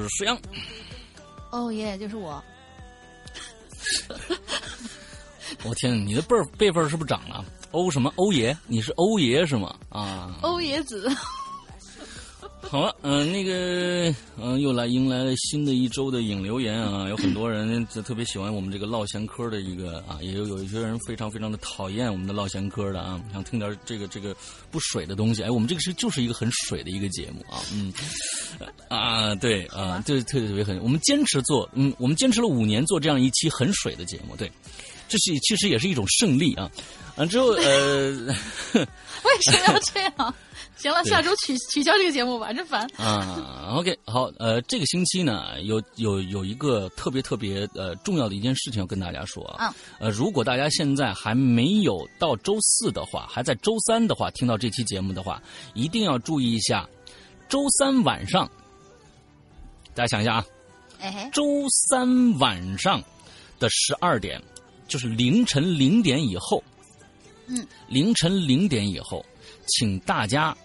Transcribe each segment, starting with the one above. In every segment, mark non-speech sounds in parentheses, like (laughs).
是石阳。哦耶，就是我。(laughs) 我天，你的辈儿辈分是不是涨了？欧什么欧爷？你是欧爷是吗？啊，欧爷子。好了，嗯、那个，嗯、又来迎来了新的一周的影留言啊，有很多人就特别喜欢我们这个唠闲嗑的一个啊，也有有一些人非常非常的讨厌我们的唠闲嗑的啊，想听点这个这个不水的东西。哎，我们这个是就是一个很水的一个节目啊，嗯，啊，对啊，对，特别特别很，我们坚持做，嗯，我们坚持了五年做这样一期很水的节目，对，这是其实也是一种胜利啊，完之后呃。(laughs) 为什么要这样？行了，下周取取消这个节目吧，真烦。啊，OK，好，呃，这个星期呢，有有有一个特别特别呃重要的一件事情要跟大家说啊。呃，如果大家现在还没有到周四的话，还在周三的话听到这期节目的话，一定要注意一下，周三晚上，大家想一下啊，哎，周三晚上的十二点，就是凌晨零点以后。嗯，凌晨零点以后，请大家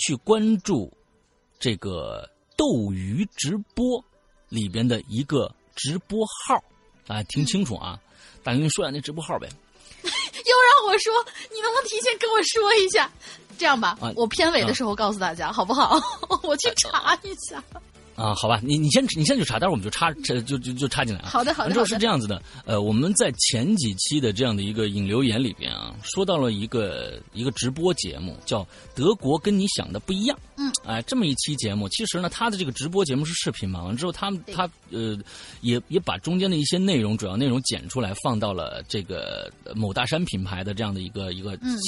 去关注这个斗鱼直播里边的一个直播号，大家，听清楚啊！大云说下那直播号呗。(laughs) 又让我说，你能不能提前跟我说一下？这样吧，啊我片尾的时候告诉大家，好不好？(laughs) 我去查一下。啊，好吧，你你先你先去查，待会儿我们就插这就就就插进来啊。好的好的完之后是这样子的，呃，我们在前几期的这样的一个引流言里边啊，说到了一个一个直播节目，叫《德国跟你想的不一样》。嗯，哎、这么一期节目，其实呢，他的这个直播节目是视频嘛，完之后他们他呃也也把中间的一些内容，主要内容剪出来，放到了这个呃某大山品牌的这样的一个一个嗯，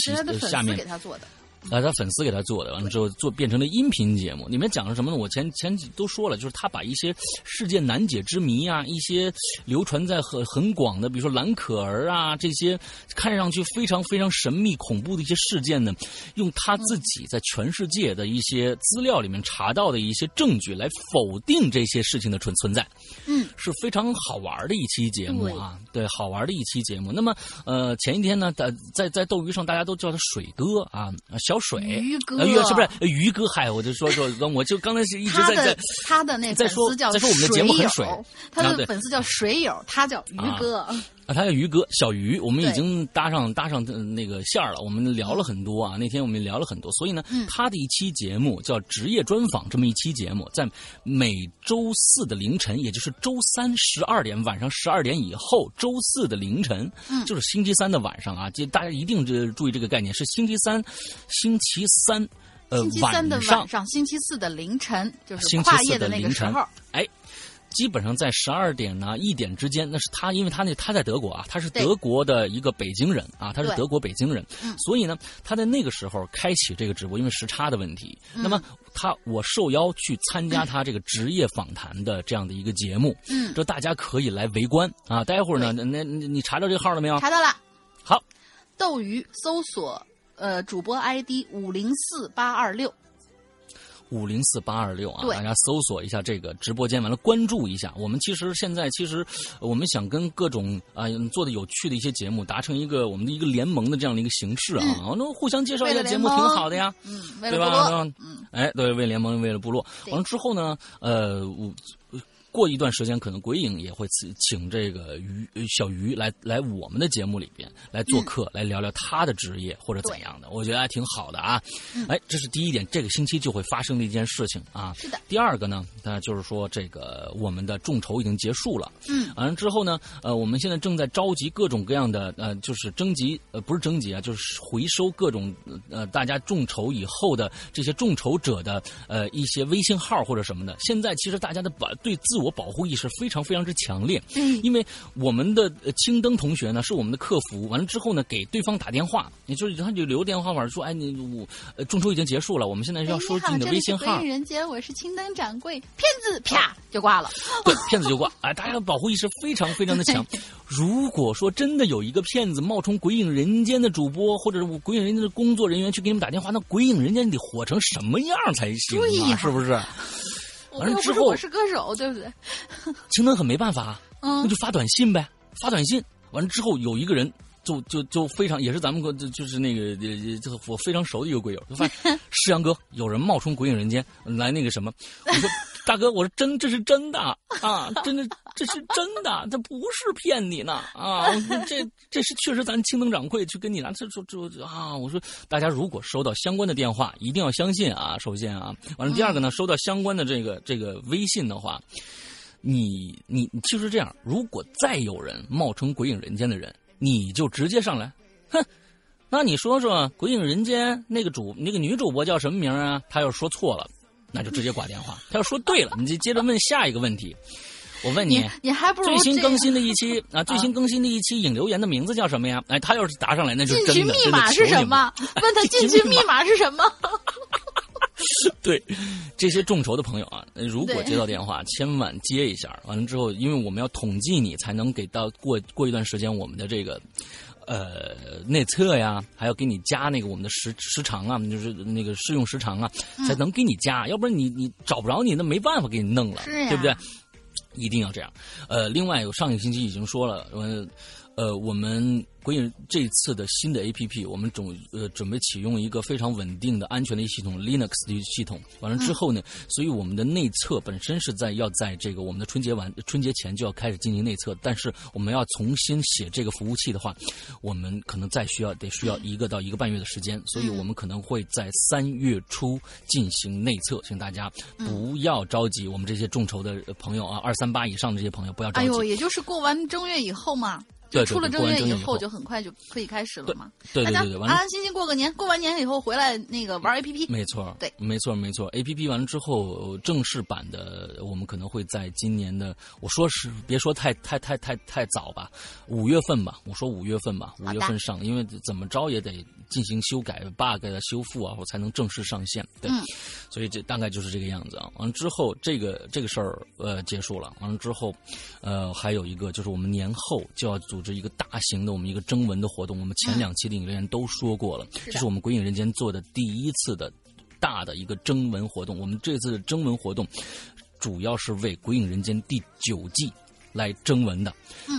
下面给他做的。啊，他粉丝给他做的，完了之后做变成了音频节目，里面讲了什么呢？我前前几都说了，就是他把一些世界难解之谜啊，一些流传在很很广的，比如说蓝可儿啊这些看上去非常非常神秘恐怖的一些事件呢，用他自己在全世界的一些资料里面查到的一些证据来否定这些事情的存存在。嗯，是非常好玩的一期节目啊，对，好玩的一期节目。那么，呃，前一天呢，在在在斗鱼上，大家都叫他水哥啊，小水，鱼哥。是不是？呃鱼哥？嗨，我就说说，我就刚才是一直他的在在他的那在说粉丝叫在说我们的节目很水友，他的粉丝叫水友，他叫鱼哥。啊，他叫于哥，小于，我们已经搭上搭上呃那个线儿了，我们聊了很多啊。那天我们聊了很多，所以呢，嗯他的一期节目叫职业专访，这么一期节目，在每周四的凌晨，也就是周三十二点晚上十二点以后，周四的凌晨，嗯就是星期三的晚上啊，就大家一定这注意这个概念，是星期三，星期三，呃星期三的上晚上，星期四的凌晨，就是星期四跨夜的凌晨个时候。哎，基本上在十二点呢一点之间，那是他，因为他那他在德国啊，他是德国的一个北京人啊，他是德国北京人，嗯所以呢，他在那个时候开启这个直播，因为时差的问题，嗯那么他我受邀去参加他这个职业访谈的这样的一个节目，嗯，这大家可以来围观啊。待会儿呢，那那你你查到这个号了没有？查到了。好，斗鱼搜索呃主播 ID 五零四八二六。五零四八二六啊，大家搜索一下这个直播间，完了关注一下。我们其实现在其实呃我们想跟各种啊、做的有趣的一些节目达成一个我们的一个联盟的这样的一个形式啊，那、互相介绍一下节目挺好的呀。嗯，对吧嗯，哎，对，为联盟，为了部落。完了之后呢，呃，我过一段时间，可能鬼影也会请请这个鱼呃小鱼来来我们的节目里边来做客，来聊聊他的职业或者怎样的，我觉得还挺好的啊。哎，这是第一点，这个星期就会发生的一件事情啊。是的。第二个呢，那就是说这个我们的众筹已经结束了。嗯，完了之后呢，呃，我们现在正在召集各种各样的呃，就是征集呃，不是征集啊，就是回收各种呃大家众筹以后的这些众筹者的呃一些微信号或者什么的。现在其实大家的把对自我保护意识非常非常之强烈，嗯因为我们的呃青灯同学呢是我们的客服，完了之后呢给对方打电话，也就是他就留电话号码说，哎，你我呃众筹已经结束了，我们现在要收集你的微信号我是青灯掌柜，骗子啪就挂了。对，骗子就挂。哎，大家的保护意识非常非常的强。(laughs) 如果说真的有一个骗子冒充鬼影人间的主播，或者是鬼影人间的工作人员去给你们打电话，那鬼影人间得火成什么样才行啊？是不是？完了之后是我是歌手，对不对？(laughs) 青灯很没办法，那嗯就发短信呗，发短信。完了之后，有一个人就就就非常也是咱们国就就是那个呃这个我非常熟的一个鬼友，就发现 (laughs) 世阳哥有人冒充鬼影人间来那个什么，我说大哥，我是真这是真的啊，真的这是真的，这不是骗你呢啊，这这是确实咱青灯掌柜去跟你拿这这这啊，我说大家如果收到相关的电话，一定要相信啊，首先啊，完了第二个呢，收到相关的这个这个微信的话。你你其实这样，如果再有人冒充鬼影人间的人，你就直接上来，哼，那你说说鬼影人间那个主那个女主播叫什么名啊？她要是说错了，那就直接挂电话；他要说对了，你就接着问下一个问题。我问你你还不如最新更新的一期 (laughs) 啊，最新更新的一期引留言的名字叫什么呀？哎，他要是答上来，那就进真的群 (laughs) 密码是什么？问他进群密码是什么？对，这些众筹的朋友啊，呃如果接到电话，千万接一下。完了之后，因为我们要统计你，才能给到过过一段时间我们的这个。呃，内测呀，还要给你加那个我们的时时长啊，就是那个试用时长啊，嗯才能给你加，要不然你你找不着你，那没办法给你弄了，对不对？一定要这样。呃，另外，有上个星期已经说了，呃，呃，我们鬼影这次的新的 APP，我们准呃准备启用一个非常稳定的、安全的一系统 Linux 的系统。完了之后呢，所以我们的内测本身是在要在这个我们的春节完春节前就要开始进行内测，但是我们要重新写这个服务器的话，我们可能再需要得需要一个到一个半月的时间，所以我们可能会在三月初进行内测，请大家不要着急，我们这些众筹的朋友啊，二三八以上的这些朋友不要着急。哎呦，也就是过完正月以后嘛，就出了正月以后就很快就可以开始了嘛。大家对对对对，安安心心过个年，过完年以后回来那个玩 APP。没错，对没错，没错。A P P 完了之后，正式版的我们可能会在今年的，我说是别说太太太太太早吧，五月份吧，我说五月份吧，五月份上，因为怎么着也得进行修改、bug 的修复啊，我才能正式上线。对，嗯所以这大概就是这个样子啊。完了之后，这个这个事儿呃结束了，完了之后，呃还有一个就是我们年后就要组织一个大型的我们一个征文的活动，我们前两期的影人言都说过了，这是我们鬼影人间做的第一次的大的一个征文活动。我们这次的征文活动主要是为《鬼影人间》第九季来征文的。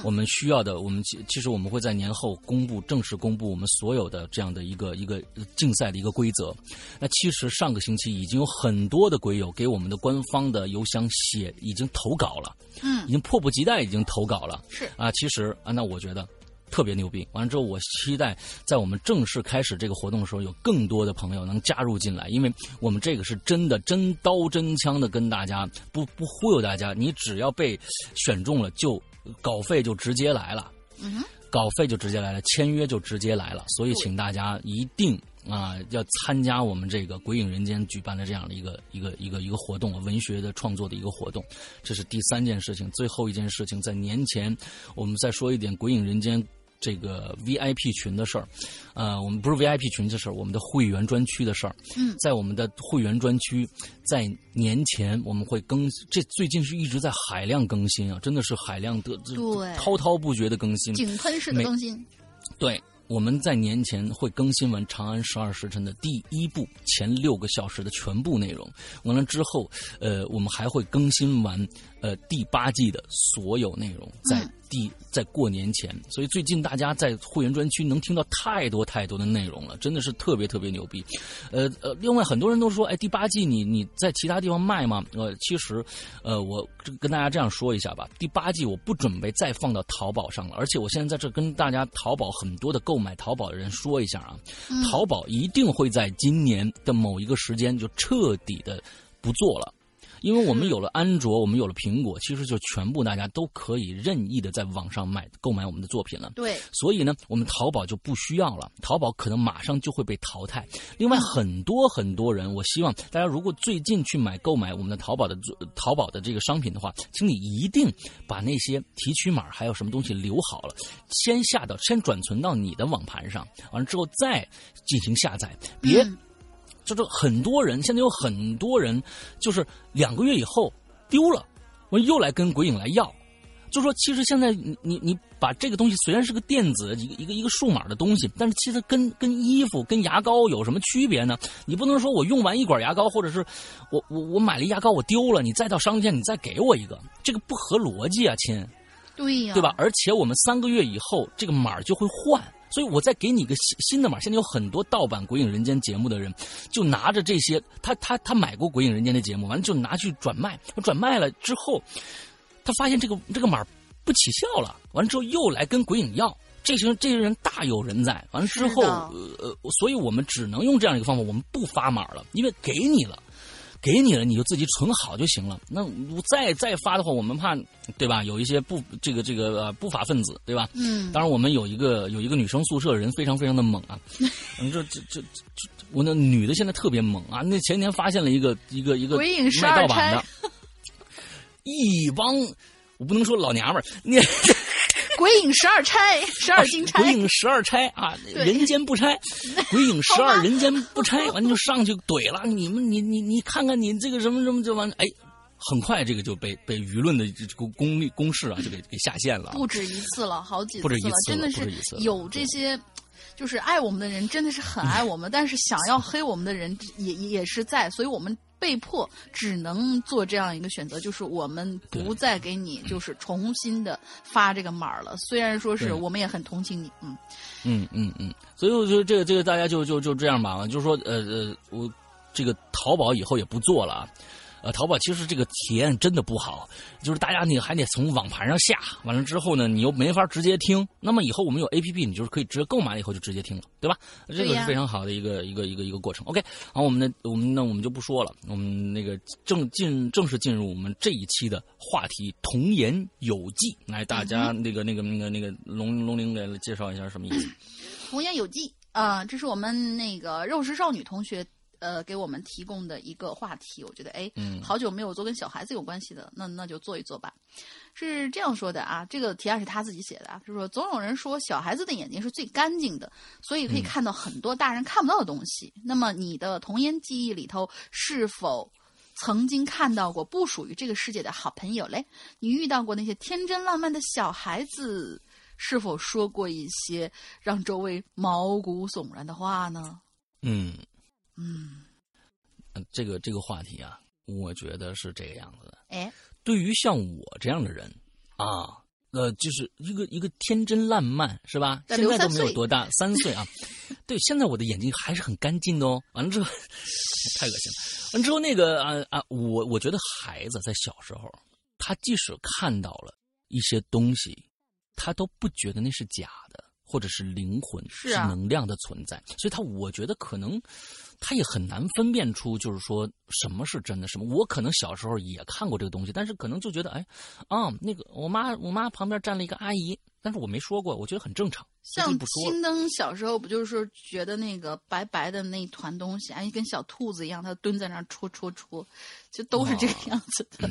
我们需要的，我们其其实我们会在年后公布正式公布我们所有的这样的一个一个呃竞赛的一个规则。那其实上个星期已经有很多的鬼友给我们的官方的邮箱写已经投稿了，嗯已经迫不及待已经投稿了。是啊，其实啊，那我觉得。特别牛逼！完了之后，我期待在我们正式开始这个活动的时候，有更多的朋友能加入进来，因为我们这个是真的真刀真枪的跟大家不 (laughs) 不忽悠大家，你只要被选中了，就稿费就直接来了，嗯哼，稿费就直接来了，签约就直接来了，所以请大家一定啊要参加我们这个《鬼影人间》举办的这样的一个一个一个一个活动，文学的创作的一个活动，这是第三件事情。最后一件事情，在年前我们再说一点《鬼影人间》。这个 VIP 群的事儿，呃，我们不是 VIP 群的事儿，我们的会员专区的事儿。嗯在我们的会员专区，在年前我们会更，这最近是一直在海量更新啊，真的是海量的，这对滔滔不绝的更新。井喷式的更新。对，我们在年前会更新完《长安十二时辰》的第一部前六个小时的全部内容，完了之后，呃，我们还会更新完呃第八季的所有内容，在第在过年前，所以最近大家在会员专区能听到太多太多的内容了，真的是特别特别牛逼。呃呃，另外很多人都说，哎，第八季你你在其他地方卖吗？呃，其实，呃，我跟大家这样说一下吧，第八季我不准备再放到淘宝上了，而且我现在在这跟大家淘宝很多的购买淘宝的人说一下啊，淘宝一定会在今年的某一个时间就彻底的不做了。因为我们有了安卓，我们有了苹果，其实就全部大家都可以任意的在网上买购买我们的作品了。对，所以呢，我们淘宝就不需要了，淘宝可能马上就会被淘汰。另外，很多很多人，我希望大家如果最近去买购买我们的淘宝的淘宝的这个商品的话，请你一定把那些提取码还有什么东西留好了，先下到先转存到你的网盘上，完了之后再进行下载，别。就是很多人现在有很多人，就是两个月以后丢了，我又来跟鬼影来要。就说其实现在你你你把这个东西虽然是个电子一个一个一个数码的东西，但是其实跟跟衣服跟牙膏有什么区别呢？你不能说我用完一管牙膏，或者是我我我买了牙膏我丢了，你再到商店你再给我一个，这个不合逻辑啊，亲。对呀，对吧？而且我们三个月以后这个码就会换。所以我再给你一个新新的码。现在有很多盗版《鬼影人间》节目的人，就拿着这些，他他他买过《鬼影人间》的节目，完了就拿去转卖。转卖了之后，他发现这个这个码不起效了，完了之后又来跟鬼影要。这些这些人大有人在。完了之后，呃，所以我们只能用这样一个方法，我们不发码了，因为给你了。给你了，你就自己存好就行了。那再再发的话，我们怕，对吧？有一些不这个这个呃不法分子，对吧？嗯。当然，我们有一个有一个女生宿舍人非常非常的猛啊。(laughs) 嗯，这这这这，我那女的现在特别猛啊。那前天发现了一个一个一个卖盗版的，(laughs) 一帮我不能说老娘们儿，你。鬼影十二钗，十二金钗。鬼影十二钗啊，人间不拆。(laughs) 鬼影十二人间不拆，完就上去怼了。你们，你你你看看你这个什么什么这玩意，哎，很快这个就被被舆论的这个公力公式啊，就给给下线了。不止一次了，好几次了，真的是有这些，就是爱我们的人真的是很爱我们，但是想要黑我们的人也也是在，所以我们。被迫只能做这样一个选择，就是我们不再给你，就是重新的发这个码了。虽然说是我们也很同情你，嗯，嗯嗯嗯，所以我觉得这个这个大家就就就这样吧，就是说呃呃，我这个淘宝以后也不做了。呃，淘宝其实这个体验真的不好，就是大家你还得从网盘上下，完了之后呢，你又没法直接听。那么以后我们有 A P P，你就是可以直接购买了以后就直接听了，对吧？这个是非常好的一个一个一个一个过程。OK，好，我们的我们那我们就不说了，我们那个正进正式进入我们这一期的话题《童言有记》，来大家那个那个那个那个龙龙玲来介绍一下什么意思？《童言有记》啊，这是我们那个肉食少女同学。呃，给我们提供的一个话题，我觉得，哎，好久没有做跟小孩子有关系的，那那就做一做吧。是这样说的啊，这个提案是他自己写的啊，就是说，总有人说小孩子的眼睛是最干净的，所以可以看到很多大人看不到的东西。那么，你的童年记忆里头，是否曾经看到过不属于这个世界的好朋友嘞？你遇到过那些天真浪漫的小孩子，是否说过一些让周围毛骨悚然的话呢？嗯。嗯，这个这个话题啊，我觉得是这个样子的。哎，对于像我这样的人啊，呃，就是一个一个天真烂漫，是吧？现在都没有多大，三岁啊。(laughs) 对，现在我的眼睛还是很干净的哦。完了之后，太恶心了。完之后，那个啊啊，我我觉得孩子在小时候，他即使看到了一些东西，他都不觉得那是假的。或者是灵魂是能量的存在，所以他我觉得可能他也很难分辨出，就是说什么是真的，什么我可能小时候也看过这个东西，但是可能就觉得哎啊那个我妈我妈旁边站了一个阿姨，但是我没说过，我觉得很正常。像青灯小时候不就是说觉得那个白白的那团东西，哎，跟小兔子一样，它蹲在那儿戳戳戳，就都是这个样子的。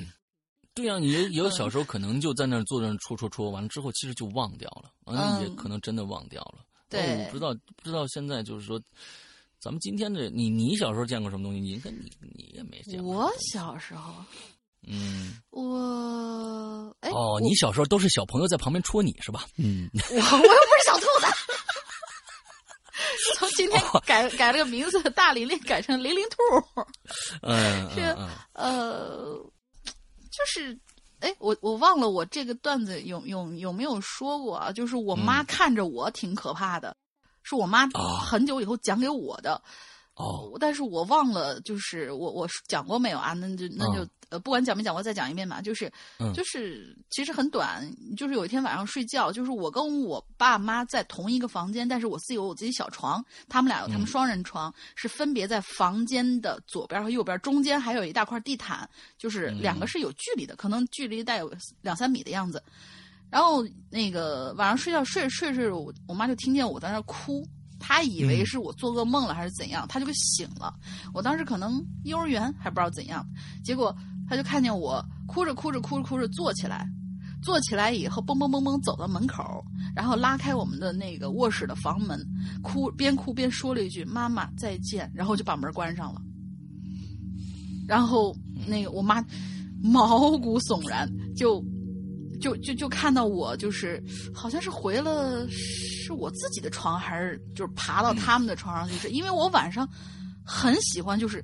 对呀，你有小时候可能就在那儿坐那戳戳戳，完了之后其实就忘掉了，完了也可能真的忘掉了。对，我不知道不知道现在就是说，咱们今天的你，你小时候见过什么东西？你看你你也没见过。我小时候，嗯，我哎哦，你小时候都是小朋友在旁边戳你是吧？嗯，我我又不是小兔子。从今天改改了个名字，大玲玲改成玲玲兔。嗯，是呃，就是，哎，我我忘了我这个段子有有有没有说过啊？就是我妈看着我挺可怕的，是我妈很久以后讲给我的。哦，但是我忘了，就是我我讲过没有啊？那就那就呃，不管讲没讲过，再讲一遍吧。就是，就是其实很短，就是有一天晚上睡觉，就是我跟我爸妈在同一个房间，但是我自己有我自己小床，他们俩有他们双人床，是分别在房间的左边和右边，中间还有一大块地毯，就是两个是有距离的，可能距离带有两三米的样子。然后那个晚上睡觉睡着睡着睡着，我我妈就听见我在那哭。他以为是我做噩梦了还是怎样，他就给醒了。我当时可能幼儿园还不知道怎样，结果他就看见我哭着哭着哭着哭着坐起来，坐起来以后蹦蹦蹦蹦走到门口，然后拉开我们的那个卧室的房门，哭边哭边说了一句“妈妈再见”，然后就把门关上了。然后那个我妈毛骨悚然，就。就就就看到我，就是好像是回了是我自己的床，还是就是爬到他们的床上去？睡因为我晚上很喜欢，就是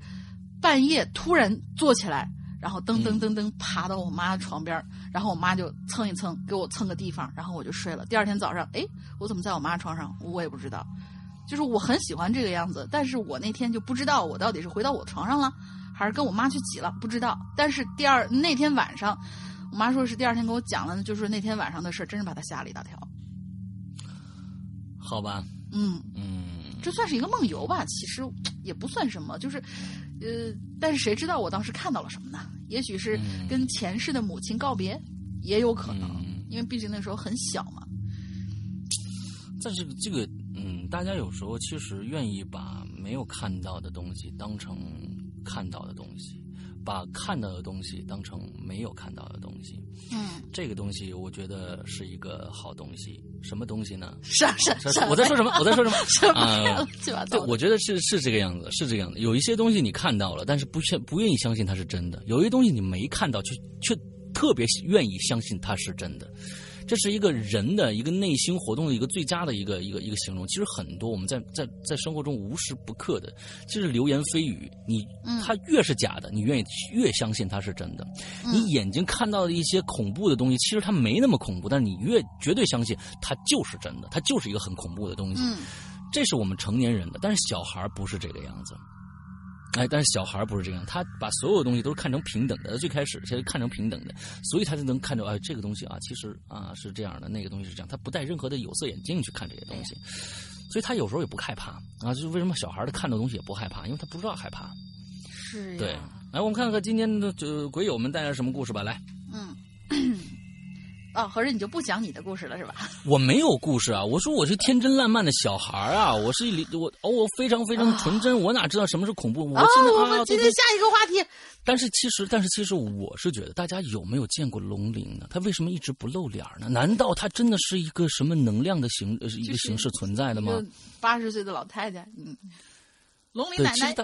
半夜突然坐起来，然后噔噔噔噔爬到我妈床边，然后我妈就蹭一蹭，给我蹭个地方，然后我就睡了。第二天早上，哎，我怎么在我妈床上？我也不知道。就是我很喜欢这个样子，但是我那天就不知道我到底是回到我床上了，还是跟我妈去挤了，不知道。但是第二那天晚上。我妈说是第二天跟我讲了，就是那天晚上的事，真是把她吓了一大跳。好吧，嗯嗯，这算是一个梦游吧，其实 (tsk) 也不算什么，就是，呃，但是谁知道我当时看到了什么呢？也许是跟前世的母亲告别，也有可能，因为毕竟那时候很小嘛。但是这个，嗯，大家有时候其实愿意把没有看到的东西当成看到的东西。把看到的东西当成没有看到的东西，嗯，这个东西我觉得是一个好东西。什么东西呢？是啊是是，我在说什么？我在说什么？(laughs) 啊，对，我觉得是是这个样子，是这个样子。有一些东西你看到了，但是不相不愿意相信它是真的；有一些东西你没看到，却却特别愿意相信它是真的。这是一个人的一个内心活动的一个最佳的一个一个一个形容。其实很多我们在在在生活中无时不刻的，其实流言蜚语，你他越是假的，你愿意越相信它是真的。你眼睛看到的一些恐怖的东西，其实它没那么恐怖，但是你越绝对相信它就是真的，它就是一个很恐怖的东西。这是我们成年人的，但是小孩不是这个样子。哎，但是小孩不是这样，他把所有东西都是看成平等的。最开始先看成平等的，所以他就能看着哎，这个东西啊，其实啊是这样的，那个东西是这样，他不戴任何的有色眼镜去看这些东西，所以他有时候也不害怕啊。就是为什么小孩的看到东西也不害怕，因为他不知道害怕。是。对，来我们看看今天的就鬼友们带来什么故事吧。来，嗯。哦，合着你就不讲你的故事了是吧？(laughs) 我没有故事啊！我说我是天真烂漫的小孩啊！(laughs) 我是一我哦，我非常非常纯真，我哪知道什么是恐怖？我现在啊，今天下一个话题。但是其实，但是其实，我是觉得大家有没有见过龙鳞呢？他为什么一直不露脸呢？难道他真的是一个什么能量的形一个形式存在的吗？八十岁的老太太，嗯。龙鳞奶奶，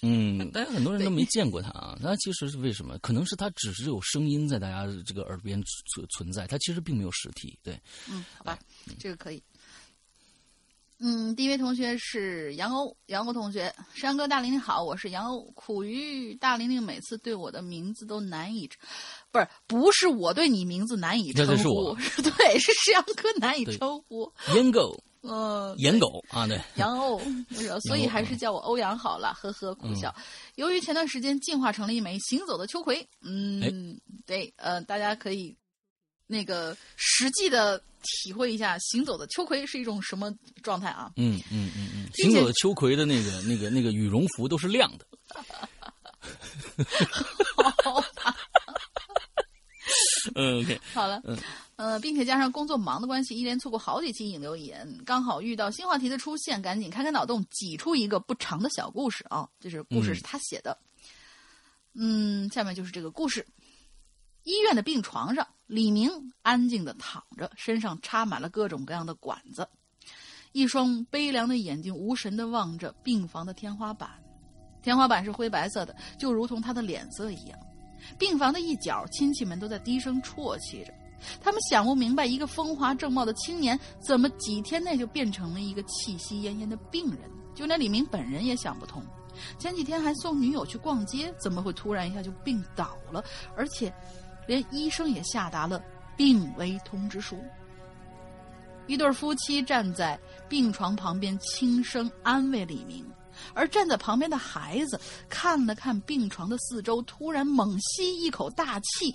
嗯，(laughs) 大家很多人都没见过他啊。那其实是为什么？可能是他只是有声音在大家这个耳边存存在，他其实并没有实体。对，嗯，好吧，这个可以。嗯，第一位同学是杨欧，杨欧同学，山哥大玲玲好，我是杨欧。苦于大玲玲每次对我的名字都难以，不是不是我对你名字难以称呼，(laughs) 对，是山哥难以称呼。烟狗。呃，颜狗啊，对，杨欧，(laughs) 所以还是叫我欧阳好了，呵呵，苦笑。由于前段时间进化成了一枚行走的秋葵，嗯，对，呃，大家可以那个实际的体会一下行走的秋葵是一种什么状态啊？嗯嗯嗯嗯，行走的秋葵的那个那个那个羽绒服都是亮的。(laughs) 好吧。嗯，OK，好了，嗯，呃，并且加上工作忙的关系，一连错过好几期引流言，刚好遇到新话题的出现，赶紧开开脑洞，挤出一个不长的小故事啊！就是故事是他写的，嗯，下面就是这个故事：医院的病床上，李明安静的躺着，身上插满了各种各样的管子，一双悲凉的眼睛无神的望着病房的天花板，天花板是灰白色的，就如同他的脸色一样。病房的一角，亲戚们都在低声啜泣着。他们想不明白，一个风华正茂的青年，怎么几天内就变成了一个气息奄奄的病人？就连李明本人也想不通。前几天还送女友去逛街，怎么会突然一下就病倒了？而且，连医生也下达了病危通知书。一对夫妻站在病床旁边，轻声安慰李明，而站在旁边的孩子看了看病床的四周，突然猛吸一口大气。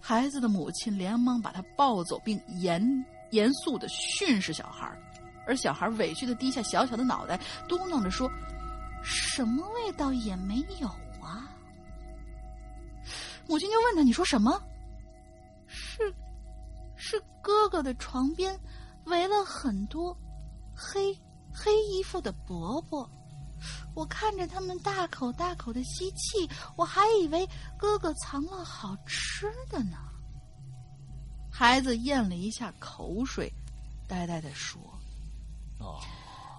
孩子的母亲连忙把他抱走，并严严肃的训斥小孩，而小孩委屈的低下小小的脑袋，嘟囔着说：“什么味道也没有啊。”母亲就问他：“你说什么？”是，是哥哥的床边。围了很多黑黑衣服的伯伯，我看着他们大口大口的吸气，我还以为哥哥藏了好吃的呢。孩子咽了一下口水，呆呆的说：“哦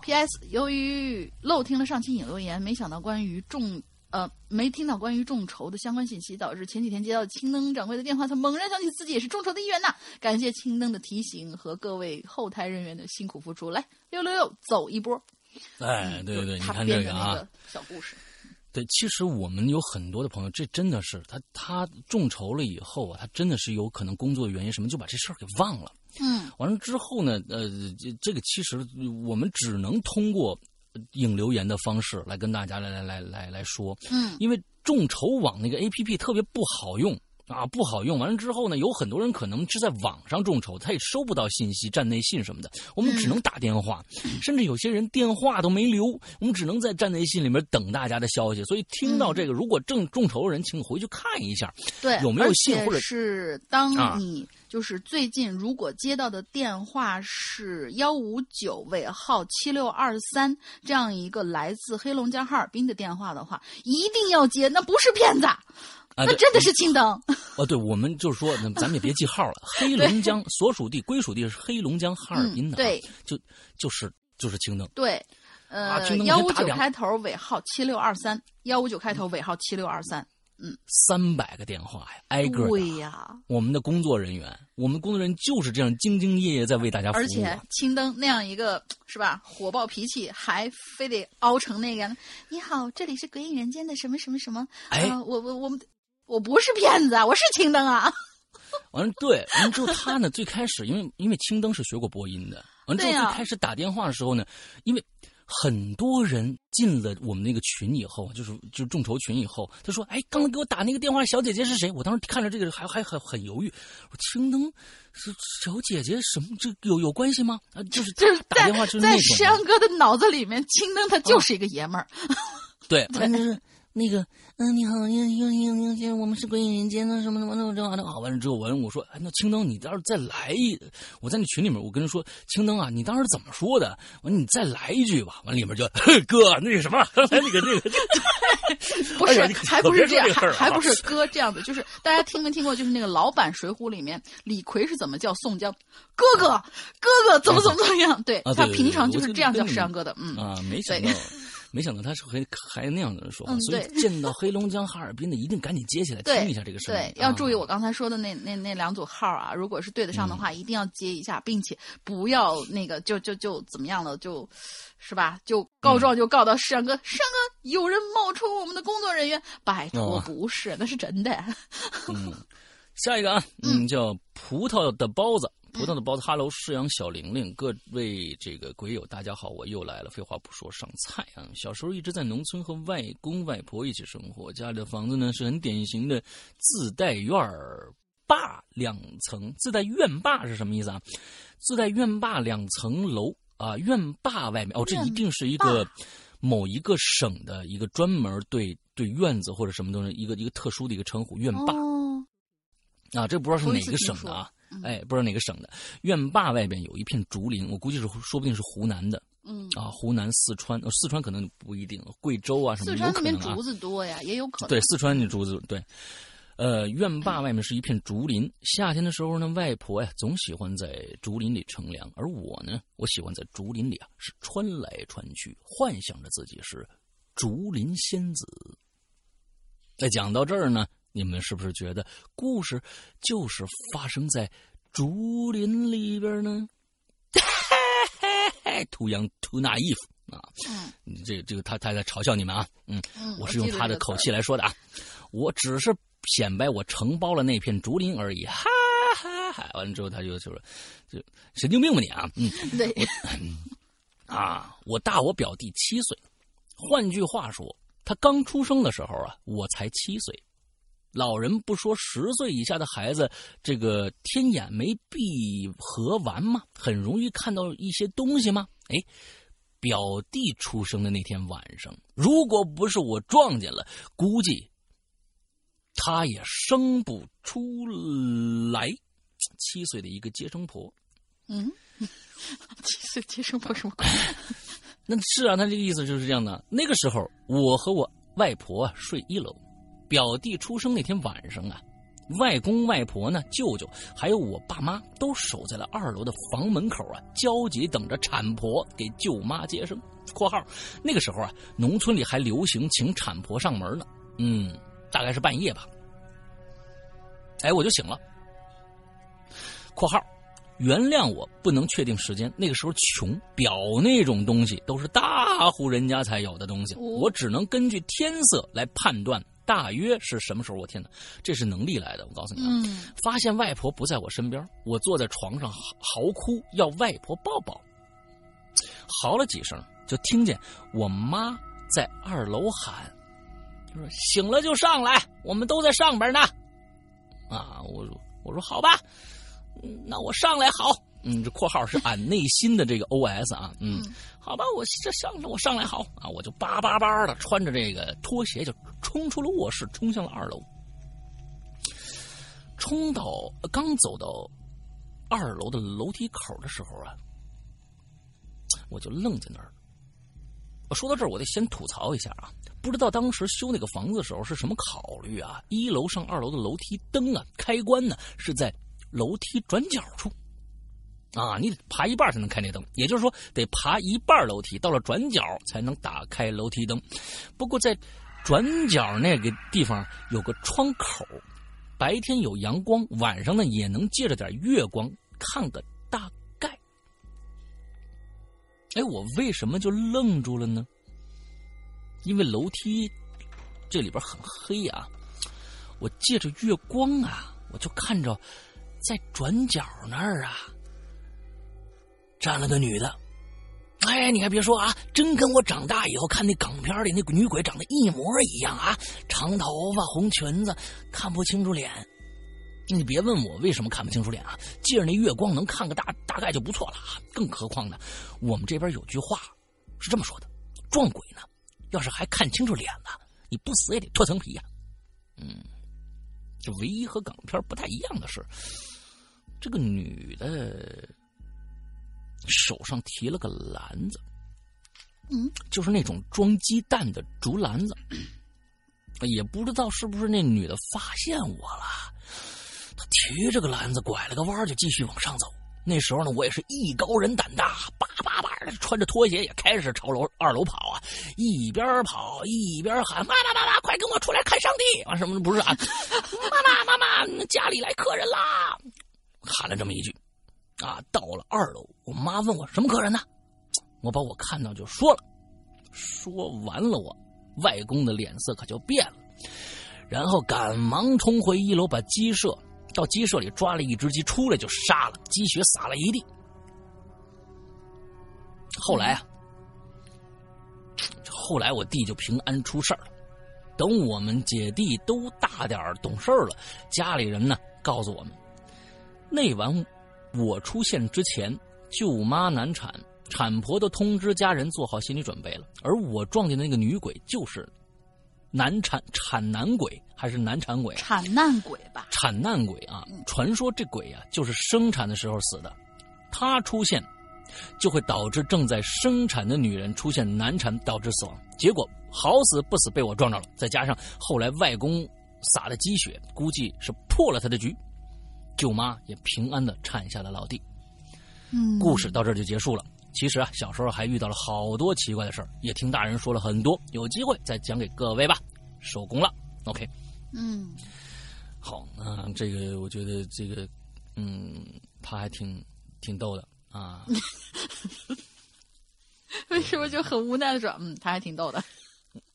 ，P.S. 由于漏听了上期引流言，没想到关于众。”呃，没听到关于众筹的相关信息，导致前几天接到青灯掌柜的电话，他猛然想起自己也是众筹的一员呐。感谢青灯的提醒和各位后台人员的辛苦付出，来六六六走一波。哎，对对对，你看这个啊，小故事。对，其实我们有很多的朋友，这真的是他他众筹了以后啊，他真的是有可能工作原因什么就把这事儿给忘了。嗯，完了之后呢，呃，这这个其实我们只能通过。引留言的方式来跟大家来来来来来说，嗯，因为众筹网那个 A P P 特别不好用啊，不好用。完了之后呢，有很多人可能是在网上众筹，他也收不到信息、站内信什么的，我们只能打电话，甚至有些人电话都没留，我们只能在站内信里面等大家的消息。所以听到这个，如果正众筹人，请回去看一下，对，有没有信，或者是当你。就是最近，如果接到的电话是幺五九尾号七六二三这样一个来自黑龙江哈尔滨的电话的话，一定要接，那不是骗子，那真的是青灯。(laughs) 哦，对，我们就是说，那咱们也别记号了。(laughs) 黑龙江所属地、归属地是黑龙江哈尔滨的，对，就就是就是青灯。对，呃，幺五九开头尾号七六二三，幺五九开头尾号七六二三。嗯，三百个电话呀，挨个对呀。我们的工作人员，我们工作人员就是这样兢兢业业在为大家服务。而且青灯那样一个是吧，火爆脾气，还非得凹成那个。你好，这里是鬼影人间的什么什么什么？哎，我我我们我不是骗子啊，我是青灯啊。(laughs) 完了，对，完了之后他呢，最开始因为因为青灯是学过播音的，完了之后最开始打电话的时候呢，因为。很多人进了我们那个群以后，就是就是众筹群以后，他说：“哎，刚才给我打那个电话小姐姐是谁？”我当时看着这个还还很很犹豫。我青灯是小姐姐什么？这有有关系吗？啊，就是就是打电话就是在山哥的脑子里面，青灯他就是一个爷们儿。对，(laughs) 反正是。那个，嗯，你好，你你你你，我们是鬼影人间的，什么什么什么这的。好，完了之后，完了我说，哎，那青灯，你倒是再来一，我在那群里面，我跟他说，青灯啊，你当时怎么说的？完，你再来一句吧。完里面就，(laughs) 哥，那个什么，刚才那个那个，(laughs) 不是，还不是这样，还还不是哥这样子，就是大家听没听过？就是那个老版《水浒》里面，李逵是怎么叫宋江哥哥？哥哥怎么怎么怎么样？对他平常就是这样叫石阳哥的，嗯啊，没想到。没想到他是还还那样的人说话，所以见到黑龙江哈尔滨的一定赶紧接起来听一下这个声音。对，要注意我刚才说的那那那两组号啊，如果是对得上的话，一定要接一下，并且不要那个就就就怎么样了，就是吧？就告状就告到山哥，山哥有人冒充我们的工作人员，拜托不是，那是真的。嗯，下一个啊，(laughs) 嗯，叫葡萄的包子。葡萄的包子，Hello，释阳小玲玲，各位这个鬼友，大家好，我又来了。废话不说，上菜啊！小时候一直在农村和外公外婆一起生活，家里的房子呢是很典型的自带院坝两层。自带院坝是什么意思啊？自带院坝两层楼啊，院坝外面哦，这一定是一个某一个省的一个专门对对院子或者什么东西一个一个特殊的一个称呼，院坝。啊，这不知道是哪个省的啊？哎，不知道哪个省的院坝外边有一片竹林，我估计是说不定是湖南的。嗯啊，湖南、四川，四川可能不一定，贵州啊什么有可能啊。四川那边竹子多呀，也有可能。对，四川那竹子对。呃，院坝外面是一片竹林，夏天的时候呢，外婆呀总喜欢在竹林里乘凉，而我呢，我喜欢在竹林里啊是穿来穿去，幻想着自己是竹林仙子。在讲到这儿呢。你们是不是觉得故事就是发生在竹林里边呢，图样图那衣服啊，嗯，这这个他他在嘲笑你们啊，嗯，我是用他的口气来说的啊，我只是显摆我承包了那片竹林而已，哈哈哈！完了之后他就就说，就神经病吧你啊，嗯，(laughs) 对，啊，我大我表弟七岁，换句话说，他刚出生的时候啊，我才七岁。老人不说，十岁以下的孩子，这个天眼没闭合完吗？很容易看到一些东西吗？哎，表弟出生的那天晚上，如果不是我撞见了，估计他也生不出来。七岁的一个接生婆，嗯，(laughs) 七岁接生婆什么鬼？(laughs) 那是啊，他这个意思就是这样的。那个时候，我和我外婆啊睡一楼。表弟出生那天晚上啊，外公外婆呢、舅舅还有我爸妈都守在了二楼的房门口啊，焦急等着产婆给舅妈接生。（括号那个时候啊，农村里还流行请产婆上门呢。嗯，大概是半夜吧。哎，我就醒了。（括号原谅我不能确定时间，那个时候穷，表那种东西都是大户人家才有的东西，我只能根据天色来判断。）大约是什么时候？我天哪，这是能力来的！我告诉你啊，发现外婆不在我身边，我坐在床上嚎哭，要外婆抱抱。嚎了几声，就听见我妈在二楼喊：“就说醒了就上来，我们都在上边呢。”啊，我说我说好吧，那我上来好。嗯，这括号是俺内心的这个 OS 啊，嗯，好吧，我这上我上来好啊，我就叭叭叭的穿着这个拖鞋就冲出了卧室，冲向了二楼。冲到刚走到二楼的楼梯口的时候啊，我就愣在那儿。我说到这儿，我得先吐槽一下啊，不知道当时修那个房子的时候是什么考虑啊？一楼上二楼的楼梯灯啊，开关呢是在楼梯转角处。啊，你得爬一半才能开那灯，也就是说得爬一半楼梯，到了转角才能打开楼梯灯。不过在转角那个地方有个窗口，白天有阳光，晚上呢也能借着点月光看个大概。哎，我为什么就愣住了呢？因为楼梯这里边很黑啊，我借着月光啊，我就看着在转角那儿啊。站了个女的，哎，你还别说啊，真跟我长大以后看那港片里那女鬼长得一模一样啊！长头发、红裙子，看不清楚脸。你别问我为什么看不清楚脸啊，借着那月光能看个大大概就不错了啊！更何况呢，我们这边有句话是这么说的：撞鬼呢，要是还看清楚脸了，你不死也得脱层皮呀。嗯，这唯一和港片不太一样的是，这个女的。手上提了个篮子，嗯，就是那种装鸡蛋的竹篮子。也不知道是不是那女的发现我了，她提着个篮子拐了个弯就继续往上走。那时候呢，我也是艺高人胆大，叭叭叭的穿着拖鞋也开始朝楼二楼跑啊，一边跑一边喊：“妈妈妈妈，快跟我出来看上帝！”啊，什么不是啊？妈妈妈妈，家里来客人啦！喊了这么一句。啊，到了二楼，我妈问我什么客人呢？我把我看到就说了。说完了，我外公的脸色可就变了，然后赶忙冲回一楼，把鸡舍到鸡舍里抓了一只鸡出来就杀了，鸡血洒了一地。后来啊，后来我弟就平安出事了。等我们姐弟都大点懂事了，家里人呢告诉我们，那晚。我出现之前，舅妈难产，产婆都通知家人做好心理准备了。而我撞见的那个女鬼就是难产产男鬼，还是难产鬼？产难鬼吧。产难鬼啊！传说这鬼啊，就是生产的时候死的。他出现，就会导致正在生产的女人出现难产，导致死亡。结果好死不死被我撞着了，再加上后来外公撒的鸡血，估计是破了他的局。舅妈也平安的产下了老弟，嗯，故事到这儿就结束了。其实啊，小时候还遇到了好多奇怪的事儿，也听大人说了很多，有机会再讲给各位吧。收工了，OK，嗯，好，那这个我觉得这个，嗯，他还挺挺逗的啊。(laughs) 为什么就很无奈的说，嗯，他还挺逗的。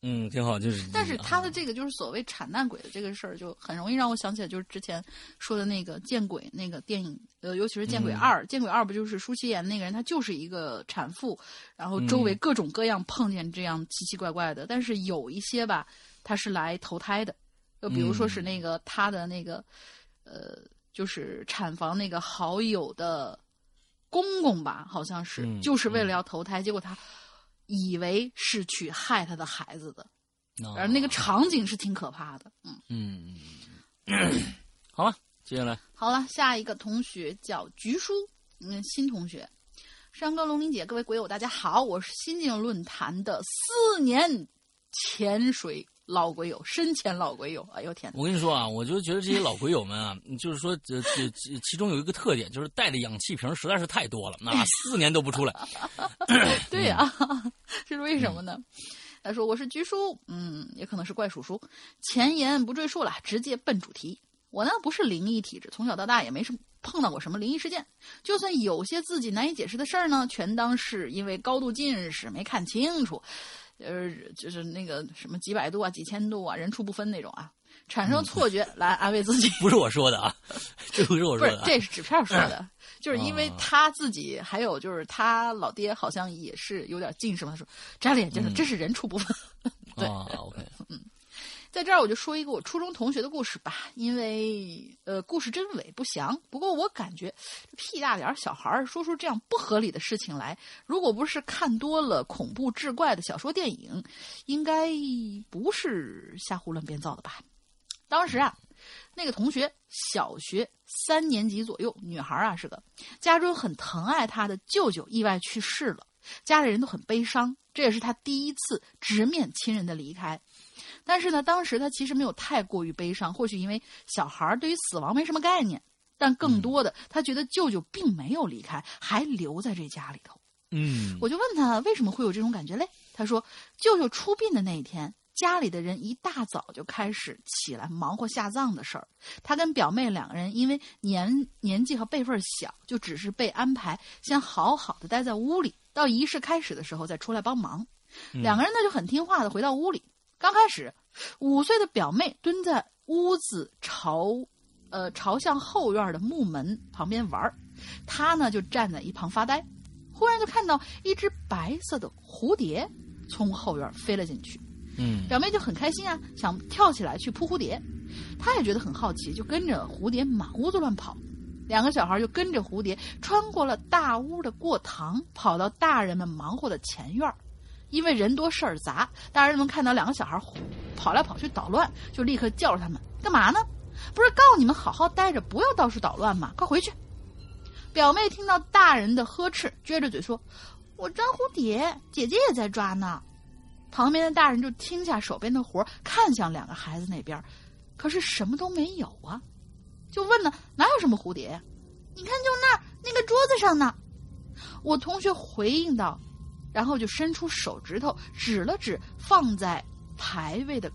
嗯，挺好，就是。但是他的这个就是所谓产难鬼的这个事儿，就很容易让我想起来，就是之前说的那个见鬼那个电影，呃，尤其是见鬼二，见鬼二不就是舒淇演那个人，他就是一个产妇，然后周围各种各样碰见这样奇奇怪怪的，但是有一些吧，他是来投胎的，就比如说是那个他的那个，呃，就是产房那个好友的公公吧，好像是，就是为了要投胎，结果他。以为是去害他的孩子的，而那个场景是挺可怕的。嗯嗯，好了，接下来好了，下一个同学叫菊叔，嗯，新同学，山哥、龙玲姐，各位鬼友，大家好，我是新进论坛的四年潜水。老鬼友，深潜老鬼友，哎呦天！我跟你说啊，我就觉得这些老鬼友们啊，(laughs) 就是说这这其中有一个特点，就是带的氧气瓶实在是太多了，那 (laughs) 四年都不出来。对呀，这 (laughs) 是为什么呢？他说我是居叔，嗯，也可能是怪叔叔。前言不赘述了，直接奔主题。我呢不是灵异体质，从小到大也没什么碰到过什么灵异事件。就算有些自己难以解释的事儿呢，全当是因为高度近视没看清楚。呃，就是那个什么几百度啊、几千度啊，人畜不分那种啊，产生错觉来安慰自己。不是我说的啊，这不是我说的，这是纸片说的，就是因为他自己，还有就是他老爹好像也是有点近视嘛。他说摘了眼镜，这是人畜不分。对，OK，嗯。在这儿我就说一个我初中同学的故事吧，因为呃故事真伪不详。不过我感觉屁大点儿小孩儿说出这样不合理的事情来，如果不是看多了恐怖志怪的小说电影，应该不是瞎胡乱编造的吧？当时啊，那个同学小学三年级左右，女孩啊是个，家中很疼爱她的舅舅意外去世了，家里人都很悲伤，这也是她第一次直面亲人的离开。但是呢，当时他其实没有太过于悲伤，或许因为小孩对于死亡没什么概念，但更多的他觉得舅舅并没有离开，还留在这家里头。嗯，我就问他为什么会有这种感觉嘞？他说，舅舅出殡的那一天，家里的人一大早就开始起来忙活下葬的事儿。他跟表妹两个人因为年年纪和辈分小，就只是被安排先好好的待在屋里，到仪式开始的时候再出来帮忙。两个人呢就很听话的回到屋里。刚开始，五岁的表妹蹲在屋子朝，呃朝向后院的木门旁边玩她呢就站在一旁发呆。忽然就看到一只白色的蝴蝶从后院飞了进去。嗯，表妹就很开心啊，想跳起来去扑蝴蝶。她也觉得很好奇，就跟着蝴蝶满屋子乱跑。两个小孩就跟着蝴蝶穿过了大屋的过堂，跑到大人们忙活的前院因为人多事儿杂，大人们看到两个小孩跑来跑去捣乱，就立刻叫着他们干嘛呢？不是告诉你们好好待着，不要到处捣乱吗？快回去！表妹听到大人的呵斥，撅着嘴说：“我抓蝴蝶，姐姐也在抓呢。”旁边的大人就停下手边的活，看向两个孩子那边，可是什么都没有啊，就问呢：“哪有什么蝴蝶呀？你看，就那儿那个桌子上呢。”我同学回应道。然后就伸出手指头指了指放在牌位的，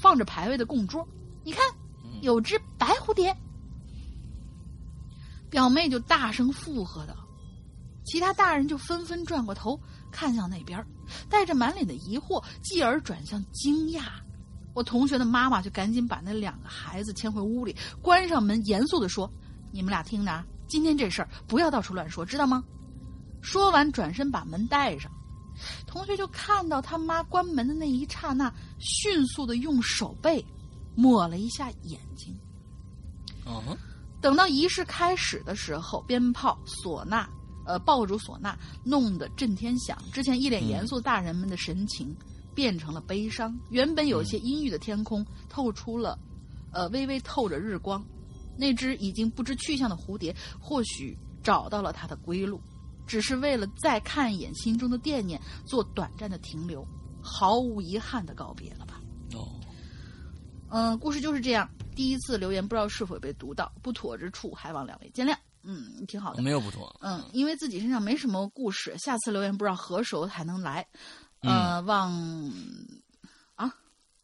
放着牌位的供桌，你看，有只白蝴蝶。表妹就大声附和道，其他大人就纷纷转过头看向那边，带着满脸的疑惑，继而转向惊讶。我同学的妈妈就赶紧把那两个孩子牵回屋里，关上门，严肃的说：“你们俩听着，今天这事儿不要到处乱说，知道吗？”说完，转身把门带上。同学就看到他妈关门的那一刹那，迅速的用手背抹了一下眼睛。嗯，等到仪式开始的时候，鞭炮、唢呐、呃爆竹、唢呐弄得震天响。之前一脸严肃大人们的神情变成了悲伤。原本有些阴郁的天空透出了，呃微微透着日光。那只已经不知去向的蝴蝶，或许找到了它的归路。只是为了再看一眼心中的惦念，做短暂的停留，毫无遗憾的告别了吧？哦，嗯，故事就是这样。第一次留言不知道是否被读到，不妥之处还望两位见谅。嗯，挺好的，没有不妥。嗯，因为自己身上没什么故事，下次留言不知道何时才能来。呃，望啊，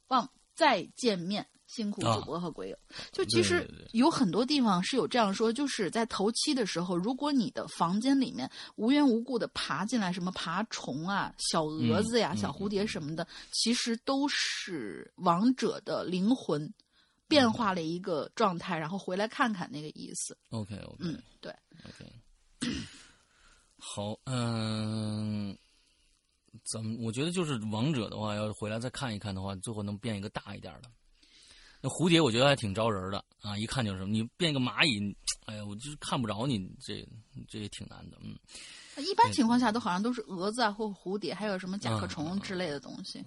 望再见面辛苦主播和鬼友。就其实有很多地方是有这样说，就是在头七的时候，如果你的房间里面无缘无故的爬进来什么爬虫啊、小蛾子呀、小蝴蝶什么的，其实都是王者的灵魂变化了一个状态，然后回来看看那个意思。OK OK，嗯，对，OK，(coughs) 好，嗯。怎么？我觉得就是王者的话，要回来再看一看的话，最后能变一个大一点的。那蝴蝶我觉得还挺招人的啊，一看就是你变个蚂蚁，哎呀，我就是看不着你，这这也挺难的。嗯，一般情况下都好像都是蛾子啊，或蝴蝶，还有什么甲壳虫之类的东西，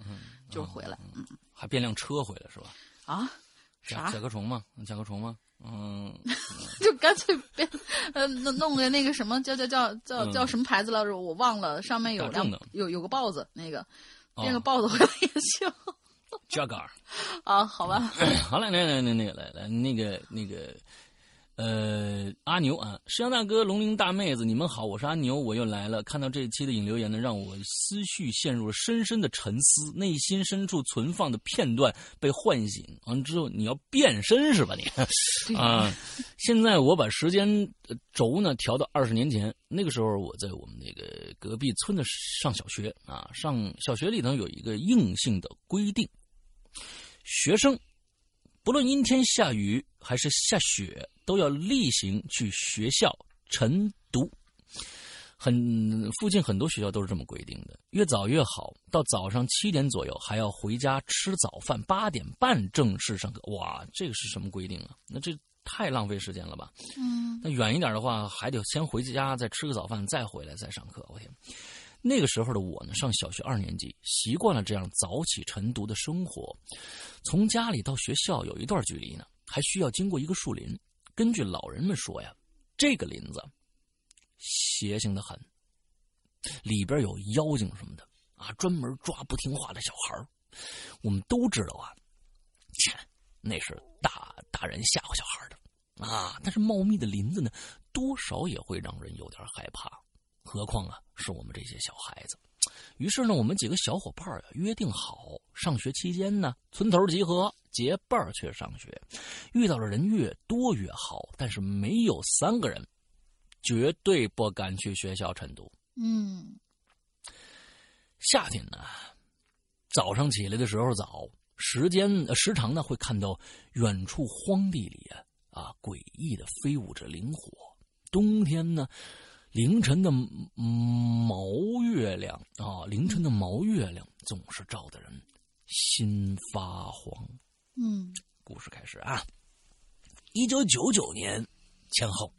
就回来。嗯，还变辆车回来是吧？啊？啥？甲壳虫吗？甲壳虫吗？嗯，(laughs) 就干脆变，呃，弄弄个那个什么叫叫叫叫叫什么牌子来着？我忘了，上面有辆有有个豹子，那个变个豹子回来也行。Jaguar 啊，好吧。(laughs) 好了，来来来，那个来来那个那个。呃，阿牛啊，石阳大哥、龙鳞大妹子，你们好，我是阿牛，我又来了。看到这一期的引留言呢，让我思绪陷入了深深的沉思，内心深处存放的片段被唤醒。完了之后，你要变身是吧？你啊，现在我把时间轴呢调到二十年前，那个时候我在我们那个隔壁村的上小学啊，上小学里头有一个硬性的规定，学生不论阴天下雨还是下雪。都要例行去学校晨读，很附近很多学校都是这么规定的，越早越好。到早上七点左右还要回家吃早饭，八点半正式上课。哇，这个是什么规定啊？那这太浪费时间了吧？嗯，那远一点的话，还得先回家再吃个早饭，再回来再上课。我天，那个时候的我呢，上小学二年级，习惯了这样早起晨读的生活。从家里到学校有一段距离呢，还需要经过一个树林。根据老人们说呀，这个林子邪性的很，里边有妖精什么的啊，专门抓不听话的小孩我们都知道啊，切，那是大大人吓唬小孩的啊。但是茂密的林子呢，多少也会让人有点害怕，何况啊，是我们这些小孩子。于是呢，我们几个小伙伴啊约定好，上学期间呢，村头集合，结伴去上学。遇到的人越多越好，但是没有三个人，绝对不敢去学校晨读。嗯，夏天呢，早上起来的时候早，时间时常呢会看到远处荒地里啊啊诡异的飞舞着灵火。冬天呢。凌晨的毛月亮啊，凌晨的毛月亮总是照的人心发慌。嗯，故事开始啊，一九九九年前后，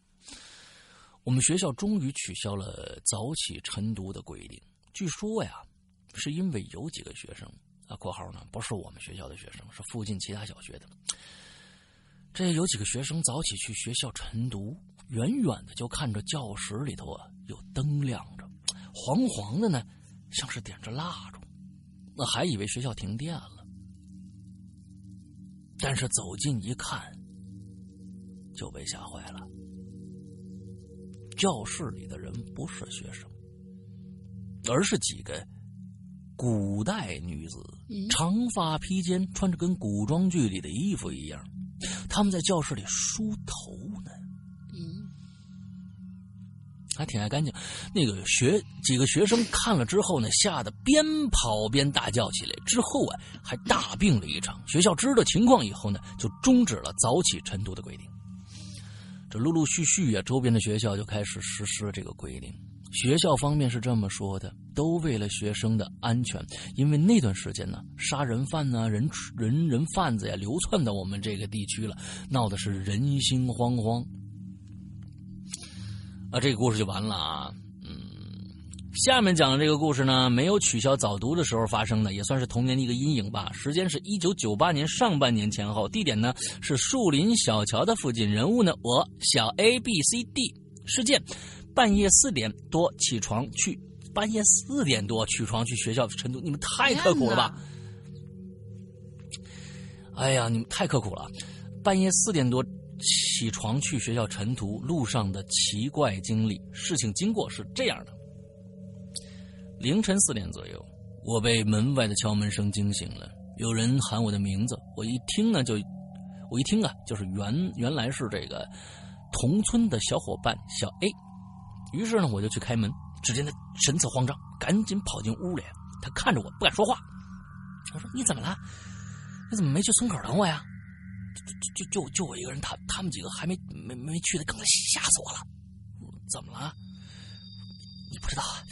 我们学校终于取消了早起晨读的规定。据说呀，是因为有几个学生啊（括号呢不是我们学校的学生，是附近其他小学的），这有几个学生早起去学校晨读。远远的就看着教室里头啊有灯亮着，(tsk) 黄黄的呢，像是点着蜡烛，那还以为学校停电了。但是走近一看，就被吓坏了。教室里的人不是学生，而是几个古代女子，长发披肩，穿着跟古装剧里的衣服一样，他们在教室里梳头还挺爱干净，那个学几个学生看了之后呢，吓得边跑边大叫起来。之后啊，还大病了一场。学校知道情况以后呢，就终止了早起晨读的规定。这陆陆续续啊，周边的学校就开始实施了这个规定。学校方面是这么说的：都为了学生的安全，因为那段时间呢，杀人犯呢、人人人贩子呀流窜到我们这个地区了，闹的是人心惶惶。啊，这个故事就完了啊。嗯，下面讲的这个故事呢，没有取消早读的时候发生的，也算是童年的一个阴影吧。时间是一九九八年上半年前后，地点呢是树林小桥的附近，人物呢我小 A B C D。事件：半夜四点多起床去，半夜四点多起床去学校晨读，你们太刻苦了吧？哎呀，你们太刻苦了，半夜四点多。起床去学校晨读路上的奇怪经历。事情经过是这样的：凌晨四点左右，我被门外的敲门声惊醒了。有人喊我的名字，我一听呢就，我一听啊，就是原原来是这个同村的小伙伴小 A。于是呢，我就去开门，只见他神色慌张，赶紧跑进屋里。他看着我不敢说话。我说：“你怎么了？你怎么没去村口等我呀？”就就就就我一个人，他他们几个还没没没去呢，刚才吓死我了。怎么了？你不知道啊？